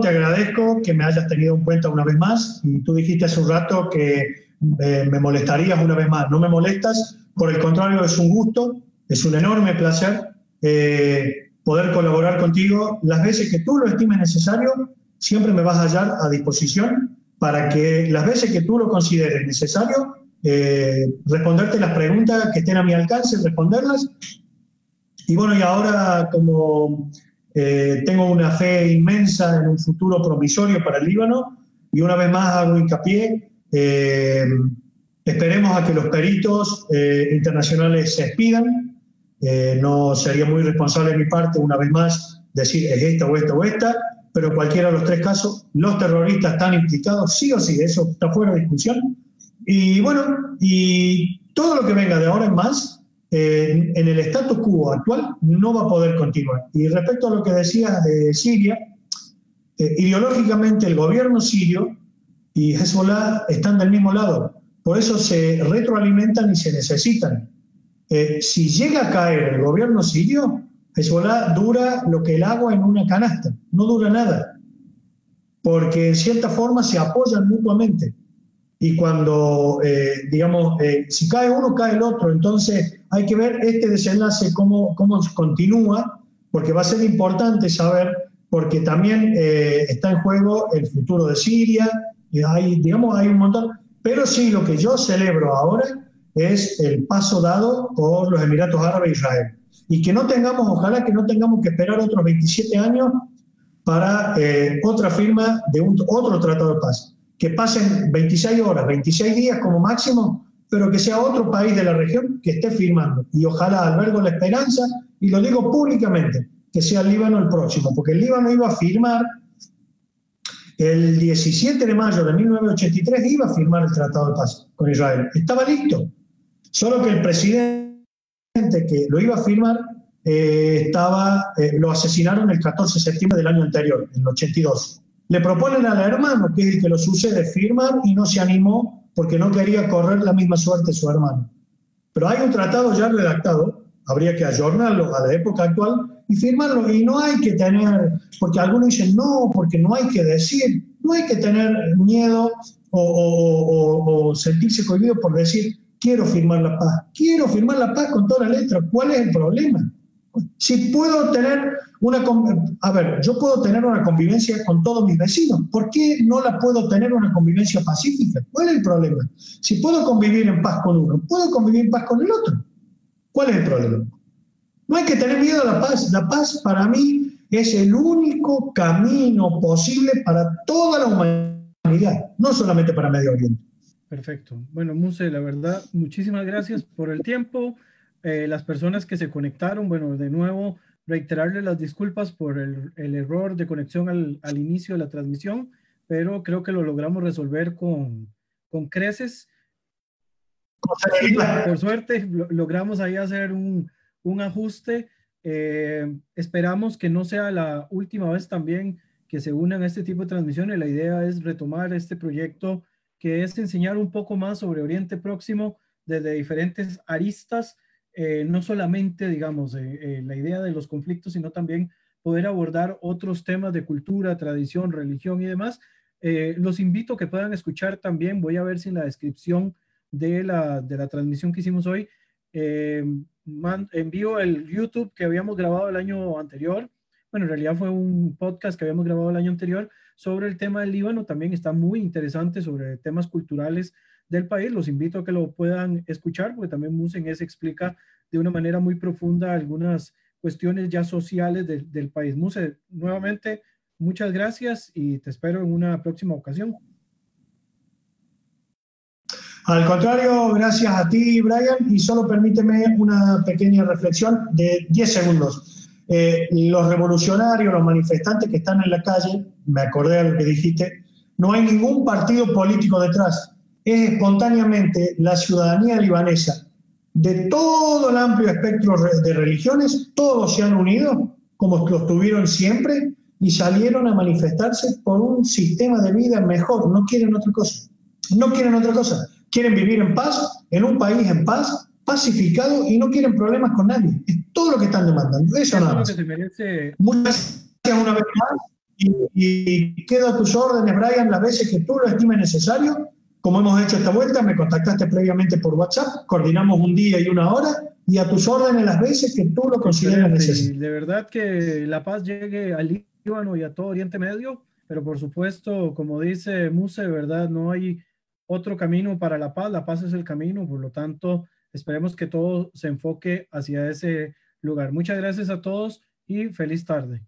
te agradezco que me hayas tenido en cuenta una vez más y tú dijiste hace un rato que eh, me molestarías una vez más. No me molestas, por el contrario, es un gusto, es un enorme placer. Eh, poder colaborar contigo las veces que tú lo estimes necesario, siempre me vas a hallar a disposición para que las veces que tú lo consideres necesario, eh, responderte las preguntas que estén a mi alcance, responderlas. Y bueno, y ahora como eh, tengo una fe inmensa en un futuro promisorio para el Líbano, y una vez más hago hincapié, eh, esperemos a que los peritos internacionales se expidan, eh, no sería muy responsable de mi parte, una vez más, decir es esta o esta o esta, pero cualquiera de los tres casos, los terroristas están implicados, sí o sí, eso está fuera de discusión. Y bueno, y todo lo que venga de ahora en más, eh, en el status quo actual, no va a poder continuar. Y respecto a lo que decías de Siria, eh, ideológicamente el gobierno sirio y Hezbollah están del mismo lado. Por eso se retroalimentan y se necesitan. Eh, si llega a caer el gobierno sirio, Hezbollah dura lo que el agua en una canasta, no dura nada, porque en cierta forma se apoyan mutuamente. Y cuando, eh, digamos, eh, si cae uno, cae el otro. Entonces hay que ver este desenlace, cómo, cómo continúa, porque va a ser importante saber, porque también está en juego el futuro de Siria, hay, digamos, hay un montón. Pero sí, lo que yo celebro ahora es el paso dado por los Emiratos Árabes e Israel. Y que no tengamos, ojalá que no tengamos que esperar otros 27 años para eh, otra firma de un, otro tratado de paz. Que pasen 26 horas, 26 días como máximo, pero que sea otro país de la región que esté firmando. Y ojalá albergo la esperanza, y lo digo públicamente, que sea el Líbano el próximo, porque el Líbano iba a firmar el 17 de mayo de 1983 iba a firmar el Tratado de Paz con Israel. Estaba listo. Solo que el presidente que lo iba a firmar eh, estaba, eh, lo asesinaron el 14 de septiembre del año anterior, en el 82. Le proponen al hermano, que es el que lo sucede, firmar y no se animó porque no quería correr la misma suerte su hermano. Pero hay un tratado ya redactado, habría que ayornarlo a la época actual, y firmarlo. Y no hay que tener, porque algunos dicen no, porque no hay que decir, no hay que tener miedo o, sentirse cohibido por decir quiero firmar la paz. Quiero firmar la paz con toda la letra. ¿Cuál es el problema? Si puedo tener una... A ver, yo puedo tener una convivencia con todos mis vecinos. ¿Por qué no la puedo tener una convivencia pacífica? ¿Cuál es el problema? Si puedo convivir en paz con uno, puedo convivir en paz con el otro. ¿Cuál es el problema? No hay que tener miedo a la paz. La paz para mí es el único camino posible para toda la humanidad, no solamente para Medio Oriente. Perfecto. Bueno, Muse, la verdad, muchísimas gracias por el tiempo. Eh, las personas que se conectaron, bueno, de nuevo, reiterarle las disculpas por el, error de conexión al, inicio de la transmisión, pero creo que lo logramos resolver con, con creces. por suerte, logramos ahí hacer un, un ajuste. Eh, esperamos que no sea la última vez también que se unan a este tipo de transmisiones. La idea es retomar este proyecto que es enseñar un poco más sobre Oriente Próximo desde diferentes aristas, eh, no solamente, digamos, eh, la idea de los conflictos, sino también poder abordar otros temas de cultura, tradición, religión y demás. los invito a que puedan escuchar también, voy a ver si en la descripción de la, de la transmisión que hicimos hoy envío el YouTube que habíamos grabado el año anterior. Bueno, en realidad fue un podcast que habíamos grabado el año anterior sobre el tema del Líbano. También está muy interesante sobre temas culturales del país. Los invito a que lo puedan escuchar porque también Musen explica de una manera muy profunda algunas cuestiones ya sociales del país. Muse, nuevamente, muchas gracias y te espero en una próxima ocasión. Al contrario, gracias a ti, Brian, y solo permíteme una pequeña reflexión de 10 segundos. Eh, los revolucionarios, los manifestantes que están en la calle, me acordé de lo que dijiste, no hay ningún partido político detrás. Es espontáneamente la ciudadanía libanesa de todo el amplio espectro de religiones, todos se han unido, como lo tuvieron siempre, y salieron a manifestarse por un sistema de vida mejor. No quieren otra cosa. No quieren otra cosa quieren vivir en paz, en un país en paz, pacificado y no quieren problemas con nadie. Es todo lo que están demandando. Eso, nada más. Muchas gracias una vez más y, quedo a tus órdenes, Brian, las veces que tú lo estimes necesario. Como hemos hecho esta vuelta, me contactaste previamente por WhatsApp, coordinamos un día y una hora y a tus órdenes las veces que tú lo consideres necesario. De verdad que la paz llegue al Líbano y a todo Oriente Medio, pero por supuesto, como dice Muse, ¿verdad? No hay otro camino para la paz. La paz es el camino, por lo tanto, esperemos que todo se enfoque hacia ese lugar. Muchas gracias a todos y feliz tarde.